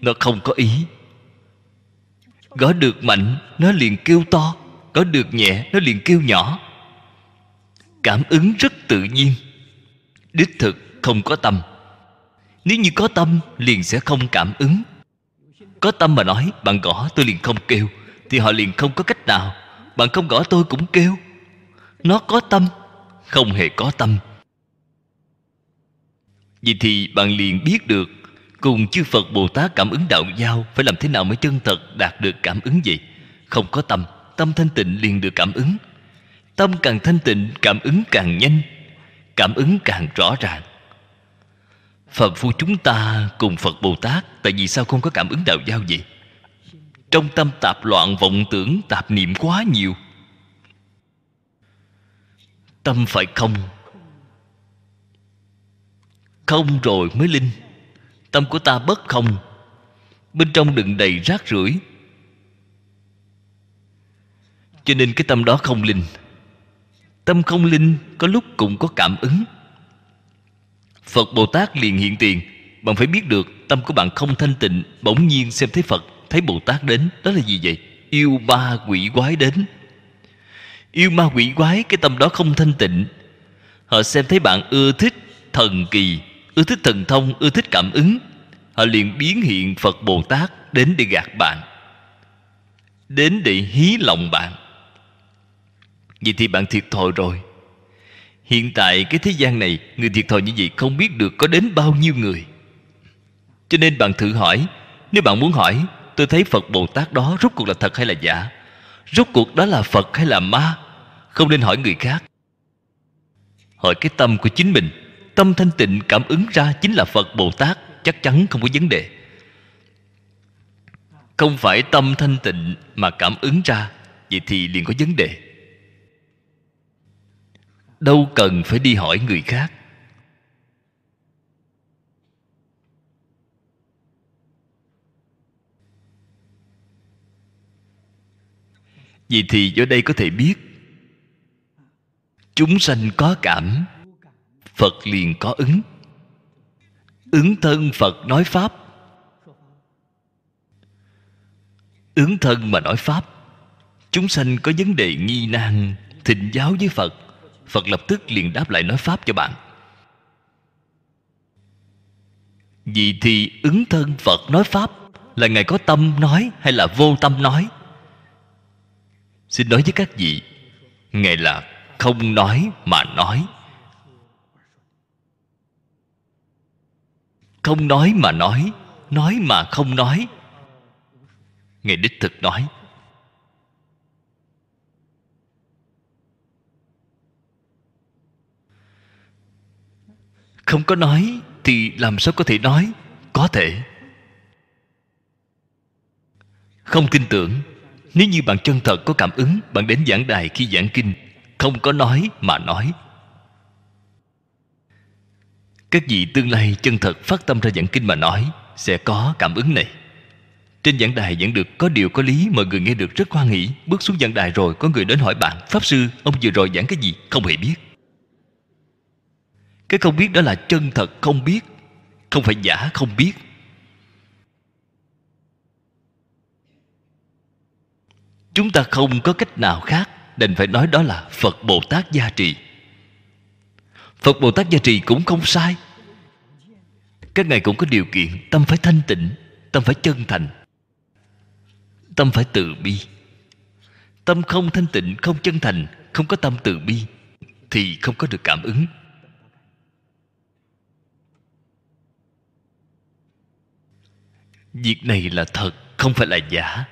Nó không có ý. Gõ được mạnh, nó liền kêu to. Gõ được nhẹ, nó liền kêu nhỏ. Cảm ứng rất tự nhiên. Đích thực không có tâm. Nếu như có tâm, liền sẽ không cảm ứng. Có tâm mà nói, bạn gõ, tôi liền không kêu. Thì họ liền không có cách nào. Bạn không gõ, tôi cũng kêu. Nó có tâm, không hề có tâm vì thì bạn liền biết được, cùng chư phật bồ tát cảm ứng đạo giao phải làm thế nào mới chân thật đạt được cảm ứng gì không có tâm tâm thanh tịnh liền được cảm ứng. Tâm càng thanh tịnh, cảm ứng càng nhanh, cảm ứng càng rõ ràng. Phật phu chúng ta cùng phật bồ tát, tại vì sao không có cảm ứng đạo giao gì trong tâm tạp loạn, vọng tưởng, tạp niệm quá nhiều. Tâm phải không không rồi mới linh. Tâm của ta bất không. Bên trong đựng đầy rác rưởi. Cho nên cái tâm đó không linh. Tâm không linh có lúc cũng có cảm ứng. Phật bồ tát liền hiện tiền. Bạn phải biết được, tâm của bạn không thanh tịnh, bỗng nhiên xem thấy phật, thấy bồ tát đến, đó là gì vậy? Yêu ma quỷ quái đến. Yêu ma quỷ quái, cái tâm đó không thanh tịnh. Họ xem thấy bạn ưa thích thần kỳ ưa thích thần thông, ưa thích cảm ứng. Họ liền biến hiện phật bồ tát đến để gạt bạn, đến để hí lòng bạn. Vậy thì bạn thiệt thòi rồi. Hiện tại cái thế gian này, người thiệt thòi như vậy không biết được có đến bao nhiêu người. Cho nên bạn thử hỏi, nếu bạn muốn hỏi, tôi thấy phật bồ tát đó rốt cuộc là thật hay là giả? Rốt cuộc đó là phật hay là ma? Không nên hỏi người khác. Hỏi cái tâm của chính mình tâm thanh tịnh cảm ứng ra chính là phật bồ tát, chắc chắn không có vấn đề. Không phải tâm thanh tịnh mà cảm ứng ra, vậy thì liền có vấn đề. Đâu cần phải đi hỏi người khác. Vì thì ở đây có thể biết, chúng sanh có cảm phật liền có ứng. Ứng thân phật nói pháp. Ứng thân mà nói pháp, chúng sanh có vấn đề nghi nan, thịnh giáo với phật. Phật lập tức liền đáp lại nói pháp cho bạn. Vì thì ứng thân phật nói pháp là ngài có tâm nói hay là vô tâm nói? Xin nói với các vị, ngài là không nói mà nói. Không nói mà nói nói mà không nói. Ngài đích thực nói. Không có nói thì làm sao có thể nói? Có thể. Không tin tưởng. Nếu như bạn chân thật có cảm ứng, bạn đến giảng đài khi giảng kinh, không có nói mà nói các vị tương lai chân thật phát tâm ra giảng kinh mà nói, sẽ có cảm ứng này. Trên giảng đài vẫn được có điều có lý, mọi người nghe được rất hoan hỷ bước xuống giảng đài rồi có người đến hỏi bạn, pháp sư, ông vừa rồi giảng cái gì? Không hề biết. Cái không biết đó là chân thật không biết, không phải giả không biết. Chúng ta không có cách nào khác đành phải nói đó là phật bồ tát gia trì phật bồ tát gia trì cũng không sai. Các ngài cũng có điều kiện, tâm phải thanh tịnh, tâm phải chân thành, tâm phải từ bi. Tâm không thanh tịnh, không chân thành, không có tâm từ bi, thì không có được cảm ứng. Việc này là thật, không phải là giả.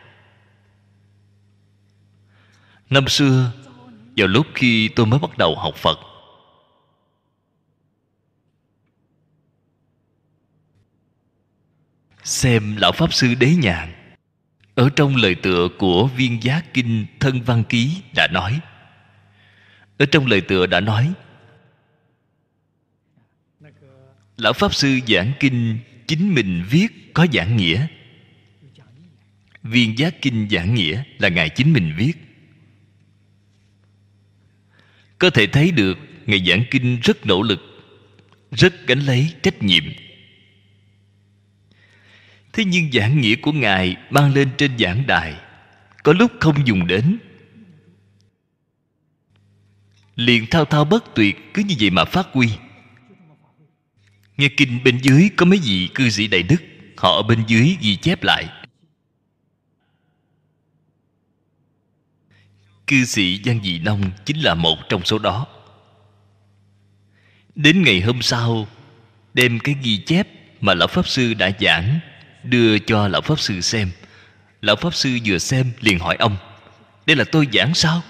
Năm xưa, vào lúc khi tôi mới bắt đầu học phật xem lão pháp sư đế nhàn ở trong lời tựa của viên giá kinh thân văn ký đã nói. Ở trong lời tựa đã nói, lão pháp sư giảng kinh chính mình viết có giảng nghĩa. Viên giá kinh giảng nghĩa là ngài chính mình viết. Có thể thấy được, ngài giảng kinh rất nỗ lực, rất gánh lấy trách nhiệm thế nhưng giảng nghĩa của ngài mang lên trên giảng đài có lúc không dùng đến. Liền thao thao bất tuyệt cứ như vậy mà phát huy. Nghe kinh bên dưới có mấy vị cư sĩ đại đức họ ở bên dưới ghi chép lại. Cư sĩ Giang Dị Nông chính là một trong số đó. Đến ngày hôm sau, đem cái ghi chép mà Lão Pháp Sư đã giảng đưa cho Lão Pháp Sư xem. Lão Pháp Sư vừa xem liền hỏi ông, Đây là tôi giảng sao?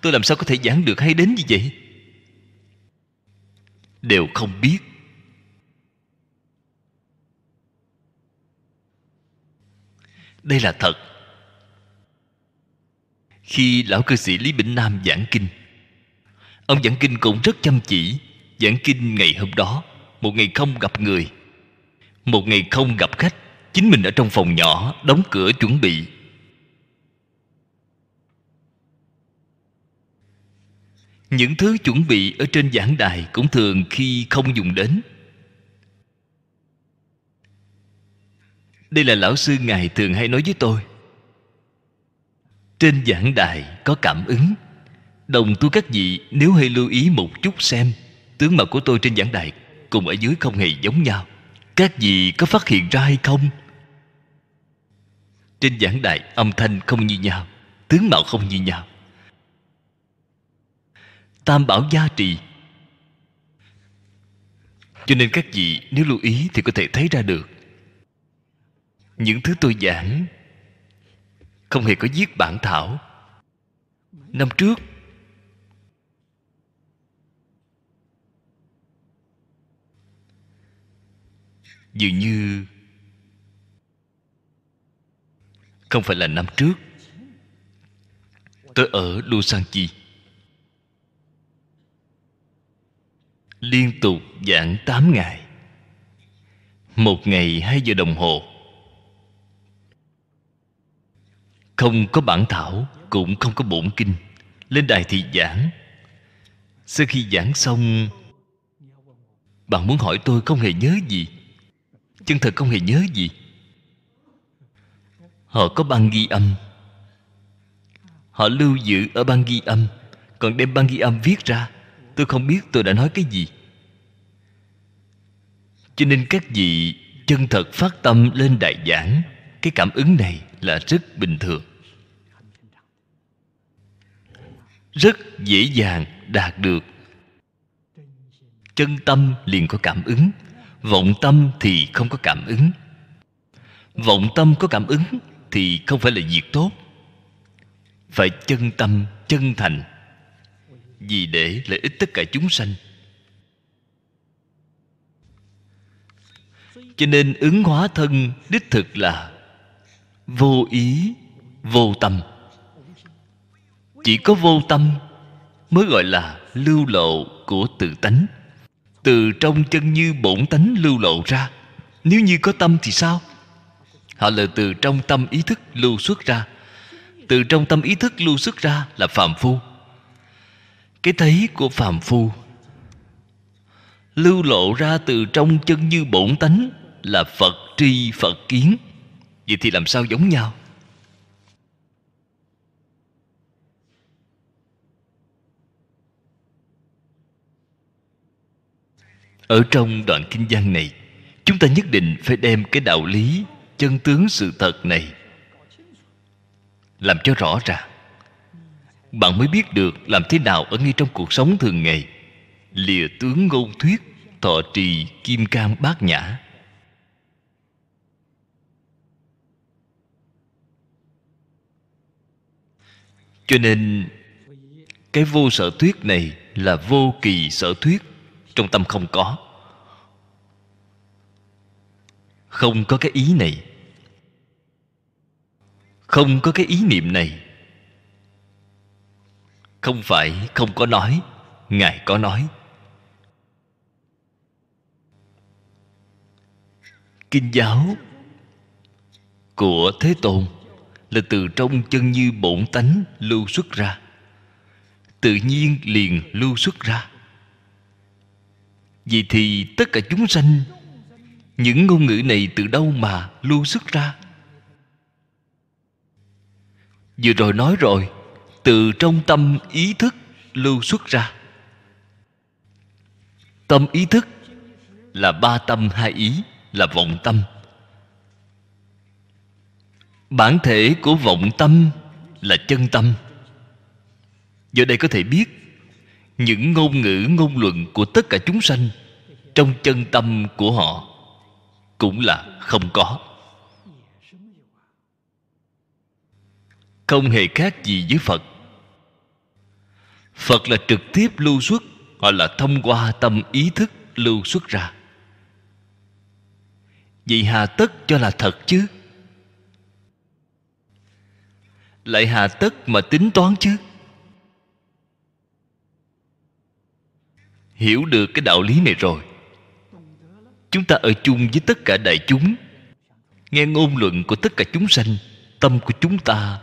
Tôi làm sao có thể giảng được hay đến như vậy? Đều không biết Đây là thật khi lão cư sĩ lý bỉnh nam giảng kinh, ông giảng kinh cũng rất chăm chỉ giảng kinh ngày hôm đó, một ngày không gặp người một ngày không gặp khách, chính mình ở trong phòng nhỏ, đóng cửa chuẩn bị. Những thứ chuẩn bị ở trên giảng đài cũng thường khi không dùng đến. Đây là lão sư ngài thường hay nói với tôi. Trên giảng đài có cảm ứng. Đồng tu các vị, nếu hay lưu ý một chút xem, tướng mạo của tôi trên giảng đài cùng ở dưới không hề giống nhau các vị có phát hiện ra hay không? Trên giảng đài, âm thanh không như nhau, tướng mạo không như nhau. Tam bảo gia trì. Cho nên các vị nếu lưu ý thì có thể thấy ra được. Những thứ tôi giảng không hề có viết bản thảo. Năm trước dường như không phải là năm trước. Tôi ở Lusanchi liên tục giảng 8 ngày. Một ngày hai giờ đồng hồ. Không có bản thảo, cũng không có bổn kinh. Lên đài thì giảng. Sau khi giảng xong, bạn muốn hỏi tôi không hề nhớ gì chân thật không hề nhớ gì. Họ có băng ghi âm. Họ lưu giữ ở băng ghi âm, còn đem băng ghi âm viết ra. Tôi không biết tôi đã nói cái gì. Cho nên các vị chân thật phát tâm lên đại giảng, cái cảm ứng này là rất bình thường. Rất dễ dàng đạt được. Chân tâm liền có cảm ứng vọng tâm thì không có cảm ứng. Vọng tâm có cảm ứng thì không phải là việc tốt. Phải chân tâm, chân thành. Vì để lợi ích tất cả chúng sanh. Cho nên ứng hóa thân đích thực là vô ý, vô tâm. Chỉ có vô tâm mới gọi là lưu lộ của tự tánh từ trong chân như bổn tánh lưu lộ ra. Nếu như có tâm thì sao? Họ là từ trong tâm ý thức lưu xuất ra. Từ trong tâm ý thức lưu xuất ra là phàm phu. Cái thấy của phàm phu lưu lộ ra từ trong chân như bổn tánh là phật tri phật kiến. Vậy thì làm sao giống nhau? Ở trong đoạn kinh văn này, chúng ta nhất định phải đem cái đạo lý, chân tướng sự thật này làm cho rõ ràng. Bạn mới biết được làm thế nào ở ngay trong cuộc sống thường ngày. Lìa tướng ngôn thuyết, thọ trì kim cang bát nhã. Cho nên, cái vô sở thuyết này là vô kỳ sở thuyết trong tâm không có. Không có cái ý này. Không có cái ý niệm này. Không phải không có nói, ngài có nói. Kinh giáo của thế tôn là từ trong chân như bổn tánh lưu xuất ra. Tự nhiên liền lưu xuất ra vì thì tất cả chúng sanh, những ngôn ngữ này từ đâu mà lưu xuất ra? Vừa rồi nói rồi, từ trong tâm ý thức lưu xuất ra. Tâm ý thức là ba tâm hai ý, là vọng tâm. Bản thể của vọng tâm là chân tâm. Giờ đây có thể biết những ngôn ngữ, ngôn luận của tất cả chúng sanh trong chân tâm của họ cũng là không có. Không hề khác gì với phật. Phật là trực tiếp lưu xuất hoặc là thông qua tâm ý thức lưu xuất ra. Vậy hà tất cho là thật chứ? Lại hà tất mà tính toán chứ? Hiểu được cái đạo lý này rồi. Chúng ta ở chung với tất cả đại chúng. Nghe ngôn luận của tất cả chúng sanh, tâm của chúng ta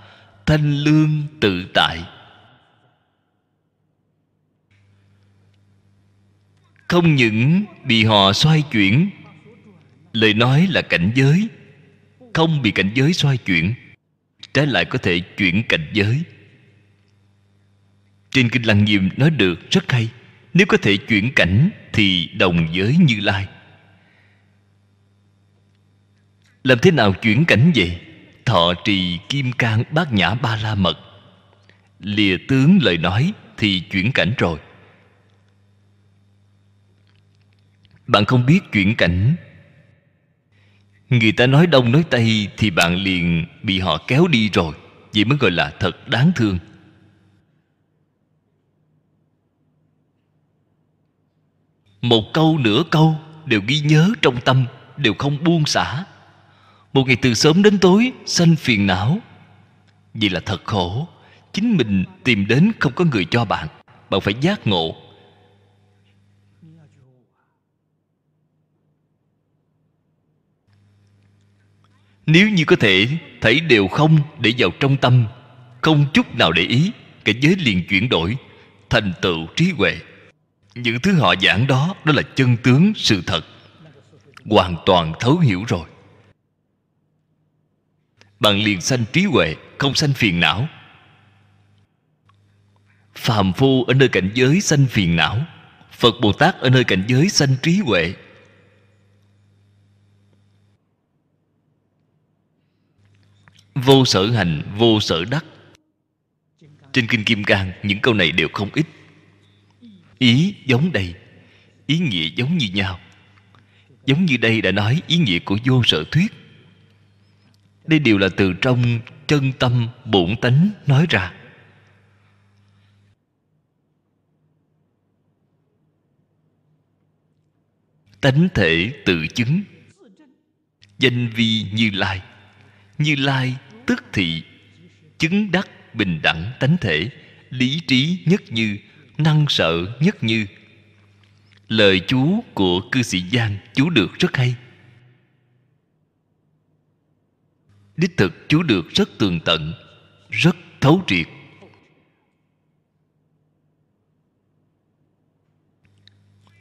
thanh lương tự tại. Không những bị họ xoay chuyển, lời nói là cảnh giới, không bị cảnh giới xoay chuyển, trái lại có thể chuyển cảnh giới. Trên kinh lăng nghiêm nói được rất hay nếu có thể chuyển cảnh thì đồng giới như lai. Làm thế nào chuyển cảnh vậy? Thọ trì kim cang bát nhã ba la mật. Lìa tướng lời nói thì chuyển cảnh rồi. Bạn không biết chuyển cảnh. Người ta nói đông nói tây thì bạn liền bị họ kéo đi rồi. Vậy mới gọi là thật đáng thương. Một câu nửa câu đều ghi nhớ trong tâm, đều không buông xả. Một ngày từ sớm đến tối, sanh phiền não. Vì là thật khổ, chính mình tìm đến không có người cho bạn bạn phải giác ngộ. Nếu như có thể, thấy đều không để vào trong tâm, không chút nào để ý cảnh giới liền chuyển đổi, thành tựu trí huệ những thứ họ giảng đó đó là chân tướng, sự thật. Hoàn toàn thấu hiểu rồi. Bạn liền sanh trí huệ, không sanh phiền não. Phàm phu ở nơi cảnh giới sanh phiền não. Phật bồ tát ở nơi cảnh giới sanh trí huệ. Vô sở hành, vô sở đắc. Trên kinh kim cang, những câu này đều không ít ý giống đây. Ý nghĩa giống như nhau. Giống như đây đã nói ý nghĩa của vô sở thuyết. Đây đều là từ trong chân tâm bổn tánh nói ra. Tánh thể tự chứng. Danh vi như lai. Như lai tức thị. Chứng đắc bình đẳng tánh thể. Lý trí nhất như năng sợ nhất như. Lời chú của cư sĩ giang chú được rất hay. Đích thực chú được rất tường tận, rất thấu triệt.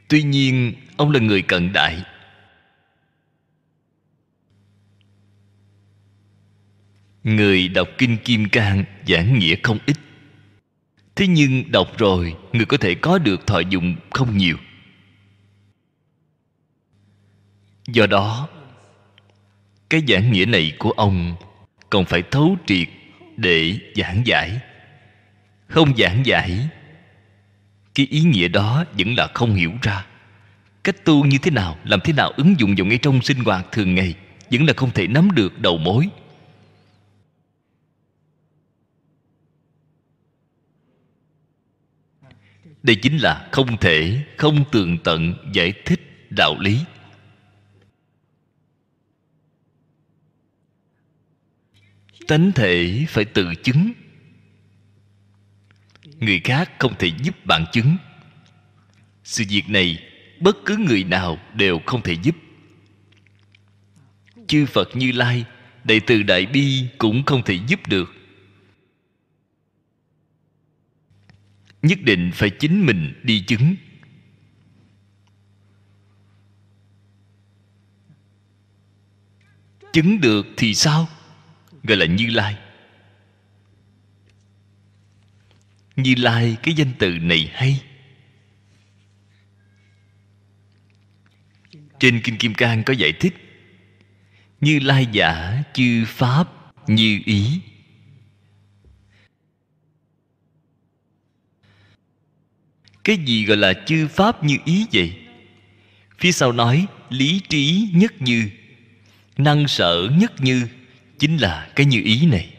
Tuy nhiên, ông là người cận đại. Người đọc kinh kim cang giảng nghĩa không ít thế nhưng đọc rồi, người có thể có được thọ dụng không nhiều. Do đó, cái giảng nghĩa này của ông còn phải thấu triệt để giảng giải. Không giảng giải, cái ý nghĩa đó vẫn là không hiểu ra. Cách tu như thế nào, làm thế nào ứng dụng vào ngay trong sinh hoạt thường ngày vẫn là không thể nắm được đầu mối. Đây chính là không thể, không tường tận giải thích đạo lý. Tánh thể phải tự chứng. Người khác không thể giúp bạn chứng. Sự việc này, bất cứ người nào đều không thể giúp. Chư phật như lai, đệ từ đại bi cũng không thể giúp được. Nhất định phải chính mình đi chứng. Chứng được thì sao? Gọi là như lai. Như lai, cái danh từ này hay. Trên kinh kim cang có giải thích, như lai giả chư pháp như ý. Cái gì gọi là chư pháp như ý vậy? Phía sau nói, lý trí nhất như, năng sở nhất như, chính là cái như ý này.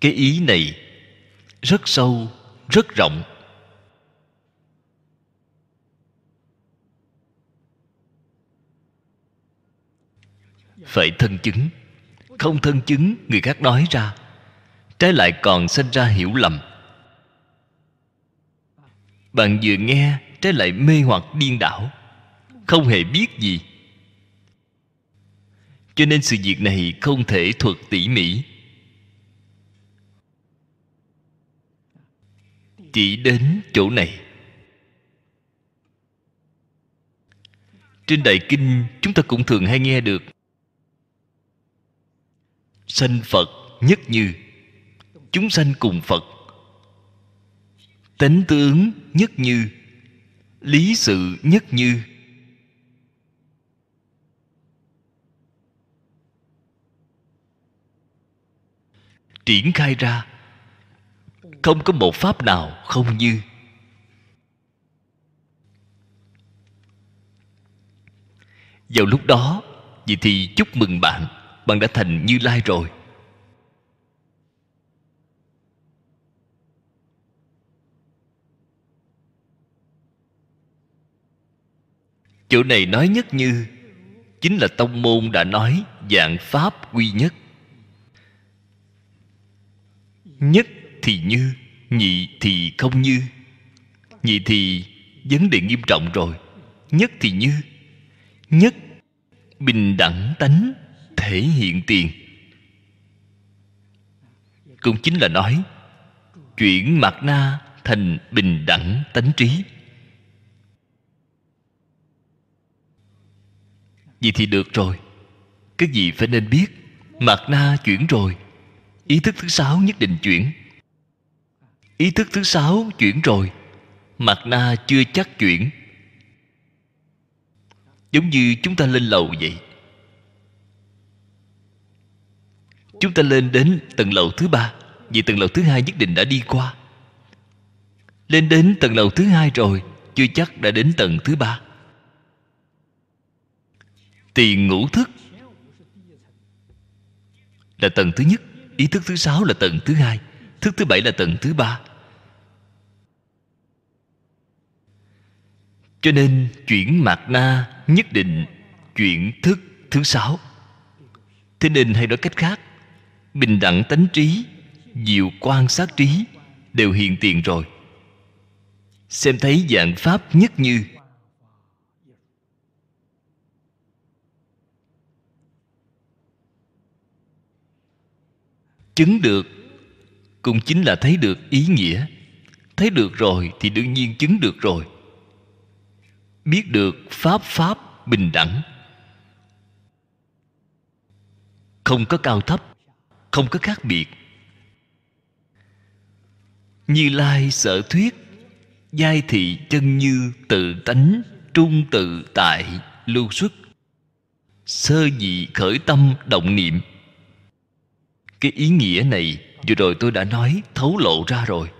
Cái ý này rất sâu, rất rộng. Phải thân chứng không thân chứng, người khác nói ra. Trái lại còn sinh ra hiểu lầm. Bạn vừa nghe, trái lại mê hoặc điên đảo. Không hề biết gì. Cho nên sự việc này không thể thuật tỉ mỉ. Chỉ đến chỗ này. Trên đại kinh, chúng ta cũng thường hay nghe được sanh phật nhất như. Chúng sanh cùng phật. Tánh tướng nhất như. Lý sự nhất như. Triển khai ra. Không có một pháp nào không như. Vào lúc đó, vậy thì chúc mừng bạn bạn đã thành như lai rồi. Chỗ này nói nhất như, chính là tông môn đã nói dạng pháp quy nhất. Nhất thì như, nhị thì không như. Nhị thì vấn đề nghiêm trọng rồi. Nhất thì như, nhất bình đẳng tánh thể hiện tiền. Cũng chính là nói, chuyển mặt na thành bình đẳng tánh trí. Vậy thì được rồi, cái gì phải nên biết? Mặt na chuyển rồi, ý thức thứ sáu nhất định chuyển. Ý thức thứ sáu chuyển rồi, mặt na chưa chắc chuyển. Giống như chúng ta lên lầu vậy chúng ta lên đến tầng lầu thứ ba. Vì tầng lầu thứ hai nhất định đã đi qua. Lên đến tầng lầu thứ hai rồi, chưa chắc đã đến tầng thứ ba. Tiền ngũ thức là tầng thứ nhất, ý thức thứ sáu là tầng thứ hai, thức thứ bảy là tầng thứ ba. Cho nên chuyển mạt na nhất định chuyển thức thứ sáu. Thế nên hay nói cách khác bình đẳng tánh trí diệu quan sát trí đều hiện tiền rồi. Xem thấy dạng pháp nhất như chứng được cũng chính là thấy được ý nghĩa. Thấy được rồi thì đương nhiên chứng được rồi. Biết được pháp pháp bình đẳng. Không có cao thấp không có khác biệt. Như lai sở thuyết, giai thị chân như tự tánh, trung tự tại, lưu xuất. Sơ dị khởi tâm động niệm. Cái ý nghĩa này, vừa rồi tôi đã nói, thấu lộ ra rồi.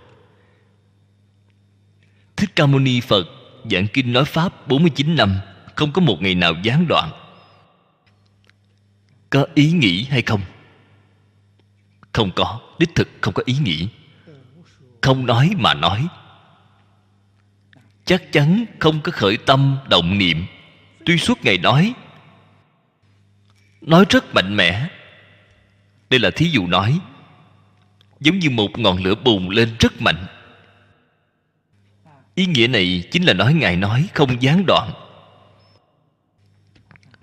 Thích ca mâu ni phật, giảng kinh nói pháp 49 năm, không có một ngày nào gián đoạn. Có ý nghĩ hay không? Không có, đích thực không có ý nghĩ. Không nói mà nói. Chắc chắn không có khởi tâm, động niệm. Tuy suốt ngày nói nói rất mạnh mẽ. Đây là thí dụ nói, giống như một ngọn lửa bùng lên rất mạnh. Ý nghĩa này chính là nói ngài nói, không gián đoạn.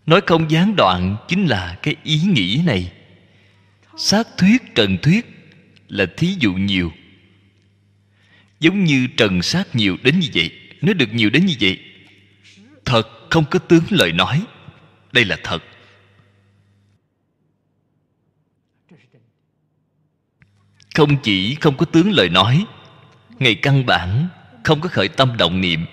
Nói không gián đoạn chính là cái ý nghĩ này xác thuyết trần thuyết là thí dụ nhiều. Giống như trần sát nhiều đến như vậy nói được nhiều đến như vậy. Thật không có tướng lời nói. Đây là thật. Không chỉ không có tướng lời nói, ngày căn bản không có khởi tâm động niệm.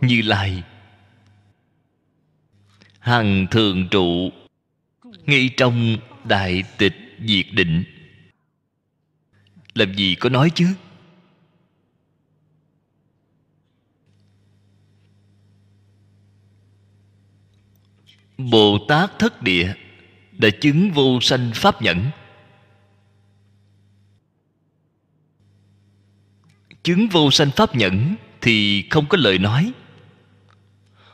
Như lai hằng thường trụ ngay trong đại tịch diệt định. Làm gì có nói chứ? Bồ tát thất địa đã chứng vô sanh pháp nhẫn. Chứng vô sanh pháp nhẫn thì không có lời nói.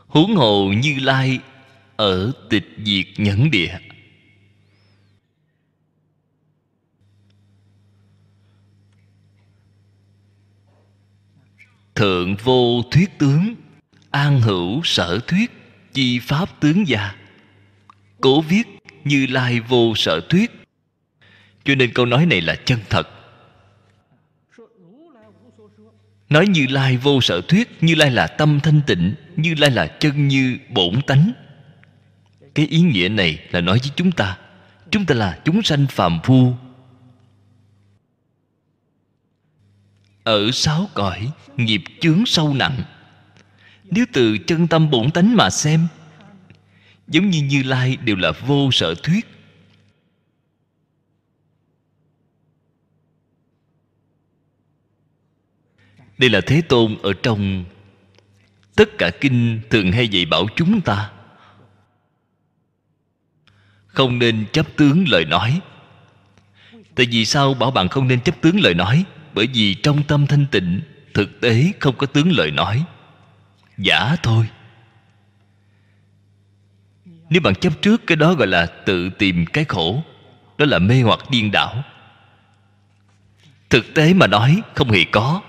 Huống hồ như lai ở tịch diệt nhẫn địa. Thượng vô thuyết tướng, an hữu sở thuyết, chi pháp tướng gia. Cố viết như lai vô sở thuyết. Cho nên câu nói này là chân thật. Nói như lai vô sở thuyết, như lai là tâm thanh tịnh, như lai là chân như bổn tánh cái ý nghĩa này là nói với chúng ta. Chúng ta là chúng sanh phàm phu. Ở sáu cõi, nghiệp chướng sâu nặng. Nếu từ chân tâm bổn tánh mà xem, giống như như lai đều là vô sở thuyết. Đây là thế tôn ở trong tất cả kinh thường hay dạy bảo chúng ta không nên chấp tướng lời nói. Tại vì sao bảo bạn không nên chấp tướng lời nói? Bởi vì trong tâm thanh tịnh, thực tế không có tướng lời nói. Giả thôi. Nếu bạn chấp trước cái đó gọi là tự tìm cái khổ, đó là mê hoặc điên đảo. Thực tế mà nói, không hề có.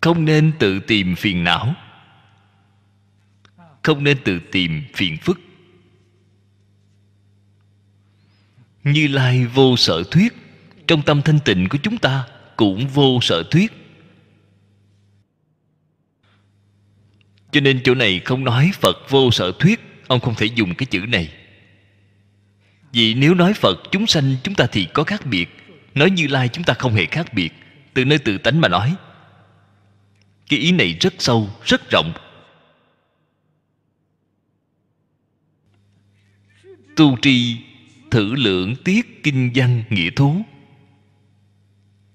Không nên tự tìm phiền não không nên tự tìm phiền phức. Như lai vô sở thuyết, trong tâm thanh tịnh của chúng ta cũng vô sở thuyết. Cho nên chỗ này không nói phật vô sở thuyết, ông không thể dùng cái chữ này. Vì nếu nói phật chúng sanh, chúng ta thì có khác biệt. Nói như lai chúng ta không hề khác biệt, từ nơi tự tánh mà nói. Cái ý này rất sâu, rất rộng. Tu tri, thử lượng tiết kinh văn nghĩa thú.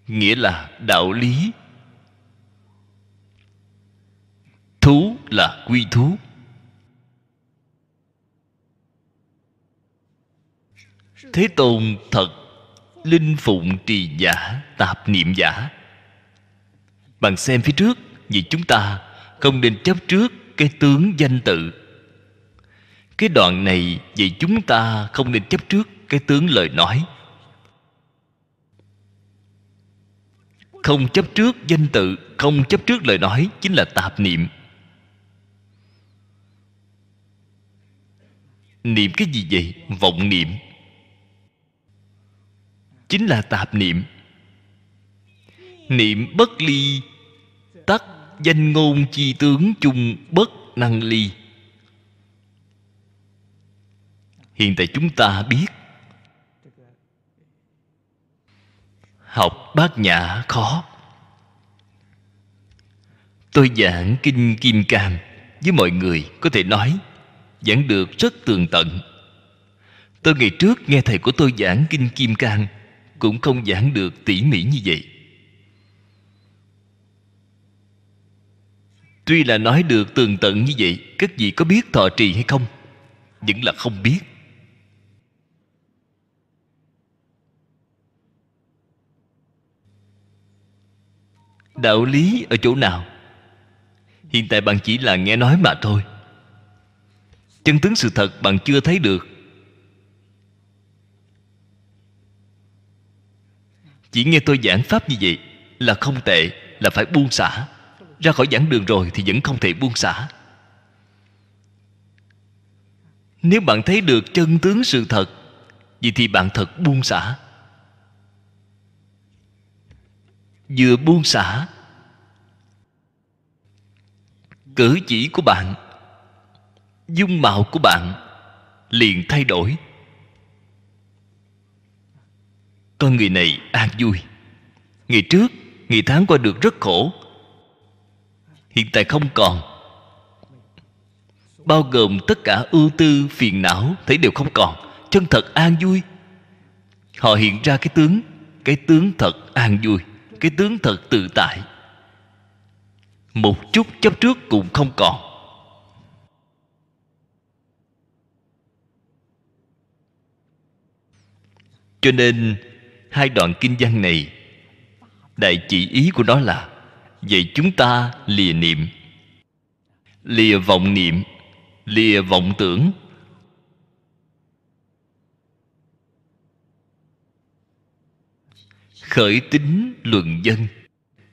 Nghĩa là đạo lý. Thú là quy thú. Thế tôn thật, linh phụng trì giả, tạp niệm giả. Bạn xem phía trước, vì chúng ta không nên chấp trước cái tướng danh tự cái đoạn này vì chúng ta không nên chấp trước cái tướng lời nói. Không chấp trước danh tự không chấp trước lời nói chính là tạp niệm. Niệm cái gì vậy? Vọng niệm. Chính là tạp niệm. Niệm bất ly, tắc danh ngôn chi tướng chung bất năng ly. Hiện tại chúng ta biết. Học bát nhã khó. Tôi giảng kinh kim cang với mọi người có thể nói giảng được rất tường tận. Tôi ngày trước nghe thầy của tôi giảng kinh kim cang cũng không giảng được tỉ mỉ như vậy. Tuy là nói được tường tận như vậy, các vị có biết thọ trì hay không? Vẫn là không biết. Đạo lý ở chỗ nào? Hiện tại bạn chỉ là nghe nói mà thôi. Chân tướng sự thật bạn chưa thấy được. Chỉ nghe tôi giảng pháp như vậy là không tệ, là phải buông xả. Ra khỏi giảng đường rồi thì vẫn không thể buông xả. Nếu bạn thấy được chân tướng sự thật, vậy thì bạn thật buông xả. Vừa buông xả. Cử chỉ của bạn, dung mạo của bạn liền thay đổi. Con người này an vui. Ngày trước, ngày tháng qua được rất khổ. Hiện tại không còn. Bao gồm tất cả ưu tư, phiền não, thấy đều không còn. Chân thật an vui. Họ hiện ra cái tướng cái tướng thật an vui cái tướng thật tự tại. Một chút chấp trước cũng không còn. Cho nên, hai đoạn kinh văn này, đại chỉ ý của nó là, vậy chúng ta lìa niệm. Lìa vọng niệm, lìa vọng tưởng. Khởi tính luận dân,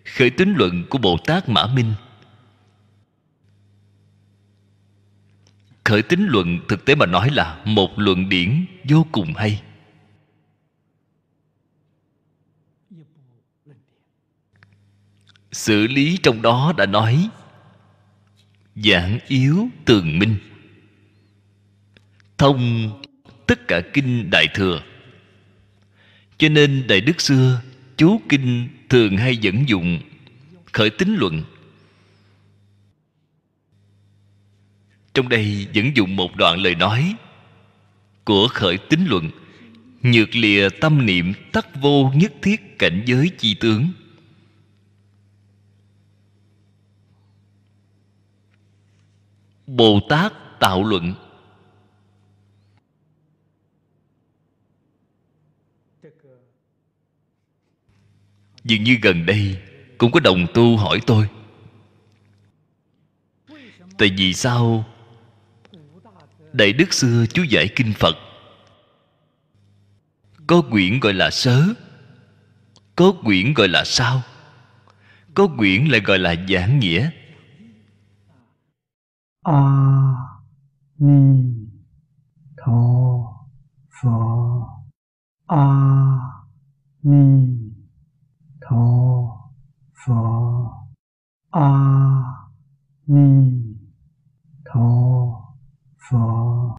khởi tính luận của bồ tát mã minh. Khởi tính luận thực tế mà nói là một luận điển vô cùng hay. Xử lý trong đó đã nói, giảng yếu tường minh. Thông tất cả kinh đại thừa. Cho nên đại đức xưa chú kinh thường hay dẫn dụng khởi tính luận. Trong đây dẫn dụng một đoạn lời nói của khởi tính luận, nhược lìa tâm niệm tắc vô nhất thiết cảnh giới chi tướng. Bồ tát tạo luận dường như gần đây cũng có đồng tu hỏi tôi. Tại vì sao đại đức xưa chú giải kinh phật? Có quyển gọi là sớ có quyển gọi là sao có quyển lại gọi là giảng nghĩa. A à, ni tho phật. A à, ni 陀佛阿弥陀佛